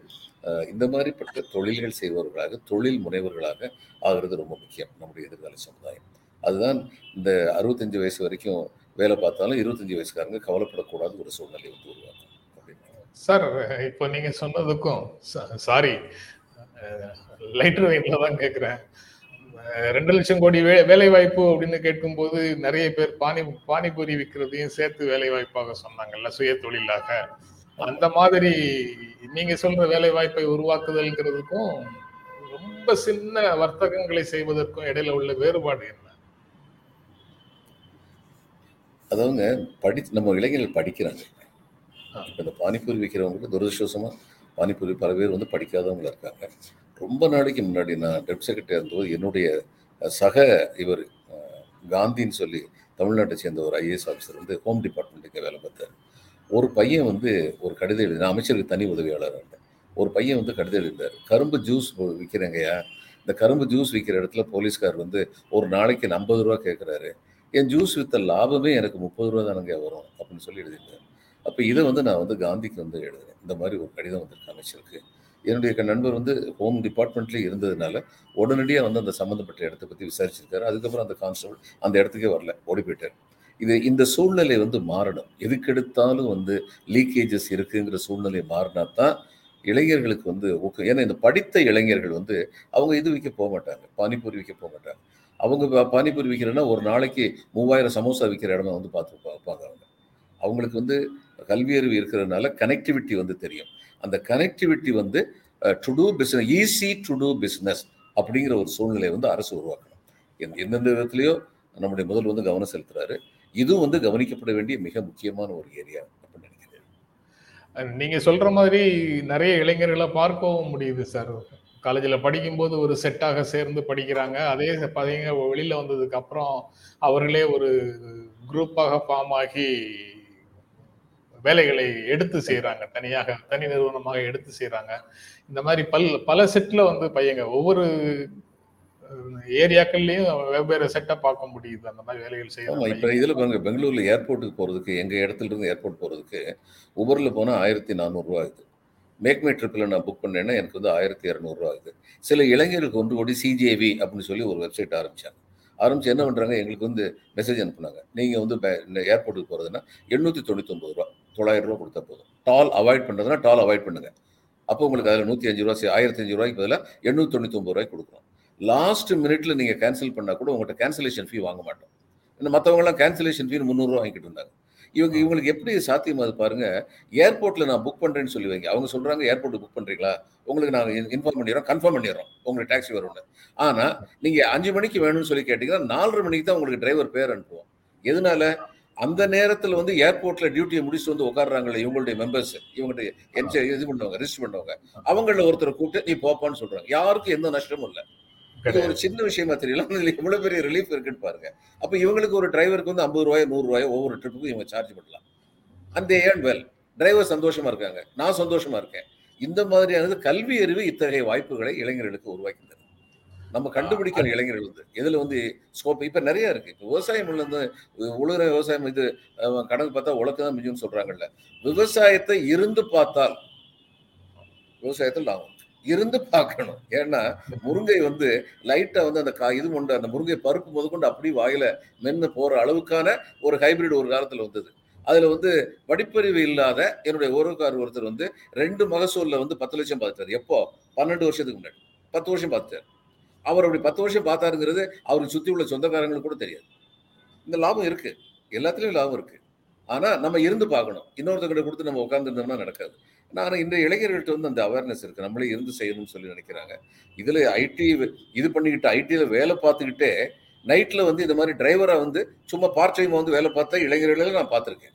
இந்த மாதிரிப்பட்ட தொழில்கள் செய்பவர்களாக தொழில் முனைவர்களாக ஆகிறது ரொம்ப முக்கியம் நம்முடைய எதிர்கால சமுதாயம். அதுதான் இந்த அறுபத்தஞ்சு வயசு வரைக்கும் வேலை பார்த்தாலும் இருபத்தஞ்சு வயசுக்காரங்க கவலைப்படக்கூடாது ஒரு சூழ்நிலை வந்து உருவாக்கும். அப்படின்னு சார் இப்போ நீங்க சொன்னதுக்கும் சாரி லைட்டர் வெயிட்ல தான் கேட்குறேன் ரெண்டு லட்சம் கோடி வே வேலை வாய்ப்பு அப்படின்னு கேட்கும்போது நிறைய பேர் பானி பானிபூரி விற்கிறதையும் சேர்த்து வேலை வாய்ப்பாக சொன்னாங்கல்ல சுய தொழிலாக. அந்த மாதிரி நீங்க சொல்ற வேலை வாய்ப்பை உருவாக்குதல்ங்கிறதுக்கும் ரொம்ப சின்ன வர்த்தகங்களை செய்வதற்கும் இடையில உள்ள வேறுபாடு என்ன? அதவங்க படி நம்ம இளைஞர்கள் படிக்கிறாங்க. இப்ப இந்த பானிபூரி விற்கிறவங்களுக்கு துரதிருஷ்டவசமா பானிபூரி பல பேர் வந்து படிக்காதவங்க இருக்காங்க. ரொம்ப நாளைக்கு முன்னாடி நான் டெப்ட் செக்ரட்டரி இருந்தபோது என்னுடைய சக இவர் காந்தின்னு சொல்லி தமிழ்நாட்டை சேர்ந்த ஒரு ஐஏஎஸ் ஆஃபீஸர் வந்து ஹோம் டிபார்ட்மெண்ட்டுக்கு வேலை பார்த்தார். ஒரு பையன் வந்து ஒரு கடிதம் எழுதி நான் அமைச்சருக்கு தனி உதவியாளர் இருந்தேன். ஒரு பையன் வந்து கடிதம் எழுதினார் கரும்பு ஜூஸ் விற்கிறேங்கய்யா இந்த கரும்பு ஜூஸ் விற்கிற இடத்துல போலீஸ்கார் வந்து ஒரு நாளைக்கு ஐம்பது ரூபா கேட்குறாரு என் ஜூஸ் வித்த லாபமே எனக்கு முப்பது ரூபா தானங்க வரும் அப்படின்னு சொல்லி எழுதியிருந்தார். அப்போ இதை வந்து நான் வந்து காந்திக்கு வந்து எழுதுனேன் இந்த மாதிரி ஒரு கடிதம் வந்திருக்கு அமைச்சருக்கு. என்னுடைய நண்பர் வந்து ஹோம் டிபார்ட்மெண்ட்லேயே இருந்ததுனால உடனடியாக வந்து அந்த சம்மந்தப்பட்ட இடத்தை பற்றி விசாரிச்சிருக்காரு. அதுக்கப்புறம் அந்த கான்ஸ்டபிள் அந்த இடத்துக்கே வரல. ஓடி போயிட்டார். இது இந்த சூழ்நிலை வந்து மாறணும். எதுக்கெடுத்தாலும் வந்து லீக்கேஜஸ் இருக்குங்கிற சூழ்நிலை மாறினா தான் இளைஞர்களுக்கு வந்து ஊக்கம். ஏன்னா இந்த படித்த இளைஞர்கள் வந்து அவங்க இது விற்க போக மாட்டாங்க. பானிபூரி விற்க போக மாட்டாங்க. அவங்க பானிபூரி விற்கிறேன்னா ஒரு நாளைக்கு மூவாயிரம் சமோசா விற்கிற இடமா வந்து பார்த்து பார்ப்பாங்க அவங்க. அவங்களுக்கு வந்து கல்வியறிவு இருக்கிறதுனால கனெக்டிவிட்டி வந்து தெரியும். அந்த கனெக்டிவிட்டி வந்து to do business easy to do business அப்படிங்கிற ஒரு சூழ்நிலையை வந்து அரசு உருவாக்கணும். எந்த- எந்தெந்த விதத்துலையோ நம்முடைய முதல் வந்து கவனம் செலுத்துறாரு. இதுவும் வந்து கவனிக்கப்பட வேண்டிய மிக முக்கியமான ஒரு ஏரியா அப்படின்னு நினைக்கிறேன். நீங்க சொல்ற மாதிரி நிறைய இளைஞர்களை பார்க்கவும் முடியுது சார். காலேஜில் படிக்கும்போது ஒரு செட்டாக சேர்ந்து படிக்கிறாங்க. அதே பையங்க வெளியில் வந்ததுக்கு அப்புறம் அவர்களே ஒரு குரூப்பாக ஃபார்ம் ஆகி வேலைகளை எடுத்து செய்றாங்க. தனியாக தனி நிறுவனமாக எடுத்து செய்றாங்க. இந்த மாதிரி பல் பல செட்ல வந்து பையங்க ஒவ்வொரு ஏரியாக்கள்லயும் வெவ்வேறு செட்டை பார்க்க முடியுது. அந்த மாதிரி வேலைகள் ஆமா இப்ப இதுல பாருங்க பெங்களூர்ல ஏர்போர்ட்டுக்கு போறதுக்கு எங்க இடத்துல இருந்து ஏர்போர்ட் போறதுக்கு உபர்ல போனா ஆயிரத்தி நானூறுரூவா ஆகுது. மேக் மை ட்ரிப்பில் நான் புக் பண்ணேன்னா எனக்கு வந்து ஆயிரத்தி இரநூறுவா ஆகுது. சில இளைஞர்களுக்கு ஒன்று கூடி சிஜேவி அப்படின்னு சொல்லி ஒரு வெப்சைட் ஆரம்பிச்சாங்க. ஆரம்பிச்சு என்ன பண்றாங்க? எங்களுக்கு வந்து மெசேஜ் அனுப்புனாங்க. நீங்க வந்து ஏர்போர்ட்டுக்கு போறதுன்னா எண்ணூத்தி தொண்ணூத்தி ஒன்பது ரூபா தொள்ளாயிரம் ரூபா கொடுத்தா போதும். டால் அவாய்ட் பண்ணுறதுனா டால் அவாய்ட் பண்ணுங்க. அப்போ உங்களுக்கு அதில் நூற்றி அஞ்சு ரூபா ஆயிரத்தி அஞ்சு ரூபாய்க்கு பதிலாக எண்ணூற்றி தொண்ணூற்றி ஒம்பது ரூபாய்க்கு கொடுக்குறோம் லாஸ்ட் மினிட்ல நீங்கள் கேன்சல் பண்ணால் கூட உங்கள்கிட்ட கேன்சலேஷன் ஃபீ வாங்க மாட்டோம். இன்னும் மற்றவங்களாம் கேன்சலேஷன் ஃபீ முந்நூறுரூவா வாங்கிட்டு இருந்தாங்க. இவங்க இவங்களுக்கு எப்படி சாத்தியம் அது பாருங்க? ஏர்போர்ட்ல நான் புக் பண்றேன்னு சொல்லி வைங்க. அவங்க சொல்றாங்க ஏர்போர்ட் புக் பண்றீங்களா? உங்களுக்கு நாங்கள் இன்ஃபார்ம் பண்ணிடுறோம் கன்ஃபார்ம் பண்ணிடுறோம். உங்களுக்கு டாக்ஸி வரும்னு. ஆனா நீங்க அஞ்சு மணிக்கு வேணும்னு சொல்லி கேட்டீங்கன்னா நாலரை மணிக்கு தான் உங்களுக்கு டிரைவர் பேர் அனுப்புவோம். எதனால? அந்த நேரத்துல வந்து ஏர்போர்ட்ல டியூட்டியை முடிச்சுட்டு வந்து உட்காடுறாங்களே இவங்களுடைய மெம்பர்ஸ் இவங்ககிட்ட என்ஜ இது பண்ணுவாங்க ரிஜிஸ்டர் பண்ணவங்க. அவங்கள ஒருத்தரை கூப்பிட்டு நீ போப்பான்னு சொல்றாங்க. யாருக்கும் எந்த நஷ்டமும் இல்லை. இது ஒரு சின்ன விஷயமா தெரியல எவ்வளவு பெரிய ரிலீஃப் இருக்குன்னு பாருங்க. அப்ப இவங்களுக்கு ஒரு டிரைவருக்கு வந்து ஐம்பது ரூபாயோ நூறு ரூபாயோ ஒவ்வொரு ட்ரிப்புக்கும் இவங்க சார்ஜ் பண்ணலாம். அந்த ஏன் வெல் டிரைவர் சந்தோஷமா இருக்காங்க. நான் சந்தோஷமா இருக்கேன். இந்த மாதிரியானது கல்வி அறிவு இத்தகைய வாய்ப்புகளை இளைஞர்களுக்கு உருவாக்கின்றன நம்ம கண்டுபிடிக்கிற இளைஞர்கள் வந்து இதுல வந்து ஸ்கோப் இப்ப நிறைய இருக்கு. இப்ப விவசாயம் வந்து உழுகிற விவசாயம் இது கணக்கு பார்த்தா உலக தான் மிஞ்சும்னு சொல்றாங்கல்ல. விவசாயத்தை இருந்து பார்த்தால் விவசாயத்தில் லாபம். இருந்து பார்க்கணும். ஏன்னா முருங்கை வந்து லைட்டா வந்து அந்த கா இது கொண்டு அந்த முருங்கை பருப்பு முதற்கொண்டு அப்படி வாயில மென்னு போற அளவுக்கான ஒரு ஹைபிரிட் ஒரு காலத்துல வந்தது. அதுல வந்து படிப்பறிவு இல்லாத என்னுடைய உறவுக்காரர் ஒருத்தர் வந்து ரெண்டு மகசூல்ல வந்து பத்து லட்சம் பார்த்துட்டாரு எப்போ? பன்னெண்டு வருஷத்துக்கு முன்னாடி. பத்து வருஷம் பார்த்துட்டாரு அவர் அப்படி பத்து வருஷம் பார்த்தாருங்கிறது அவருக்கு சுற்றி உள்ள சொந்தக்காரங்களுக்கு கூட தெரியாது. இந்த லாபம் இருக்குது எல்லாத்துலேயும் லாபம் இருக்குது ஆனால் நம்ம இருந்து பார்க்கணும். இன்னொருத்தர்கிட்ட கொடுத்து நம்ம உட்காந்துருந்தோம்னா நடக்காது. நான் இந்த இளைஞர்கள்ட்ட வந்து அந்த அவேர்னஸ் இருக்குது நம்மளே இருந்து செய்யணும்னு சொல்லி நினைக்கிறாங்க. இதில் ஐடி இது பண்ணிக்கிட்டு ஐடியில் வேலை பார்த்துக்கிட்டே நைட்டில் வந்து இந்த மாதிரி டிரைவராக வந்து சும்மா பார்ட் டைமாக வந்து வேலை பார்த்தா இளைஞர்களெல்லாம் நான் பார்த்துருக்கேன்.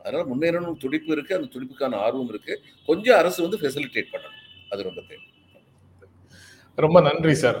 அதனால் முன்னேறணும் துடிப்பு இருக்குது அந்த துடிப்புக்கான ஆர்வம் இருக்குது கொஞ்சம் அரசு வந்து ஃபெசிலிட்டேட் பண்ணணும். அது ரொம்ப தேவை. ரொம்ப நன்றி சார்.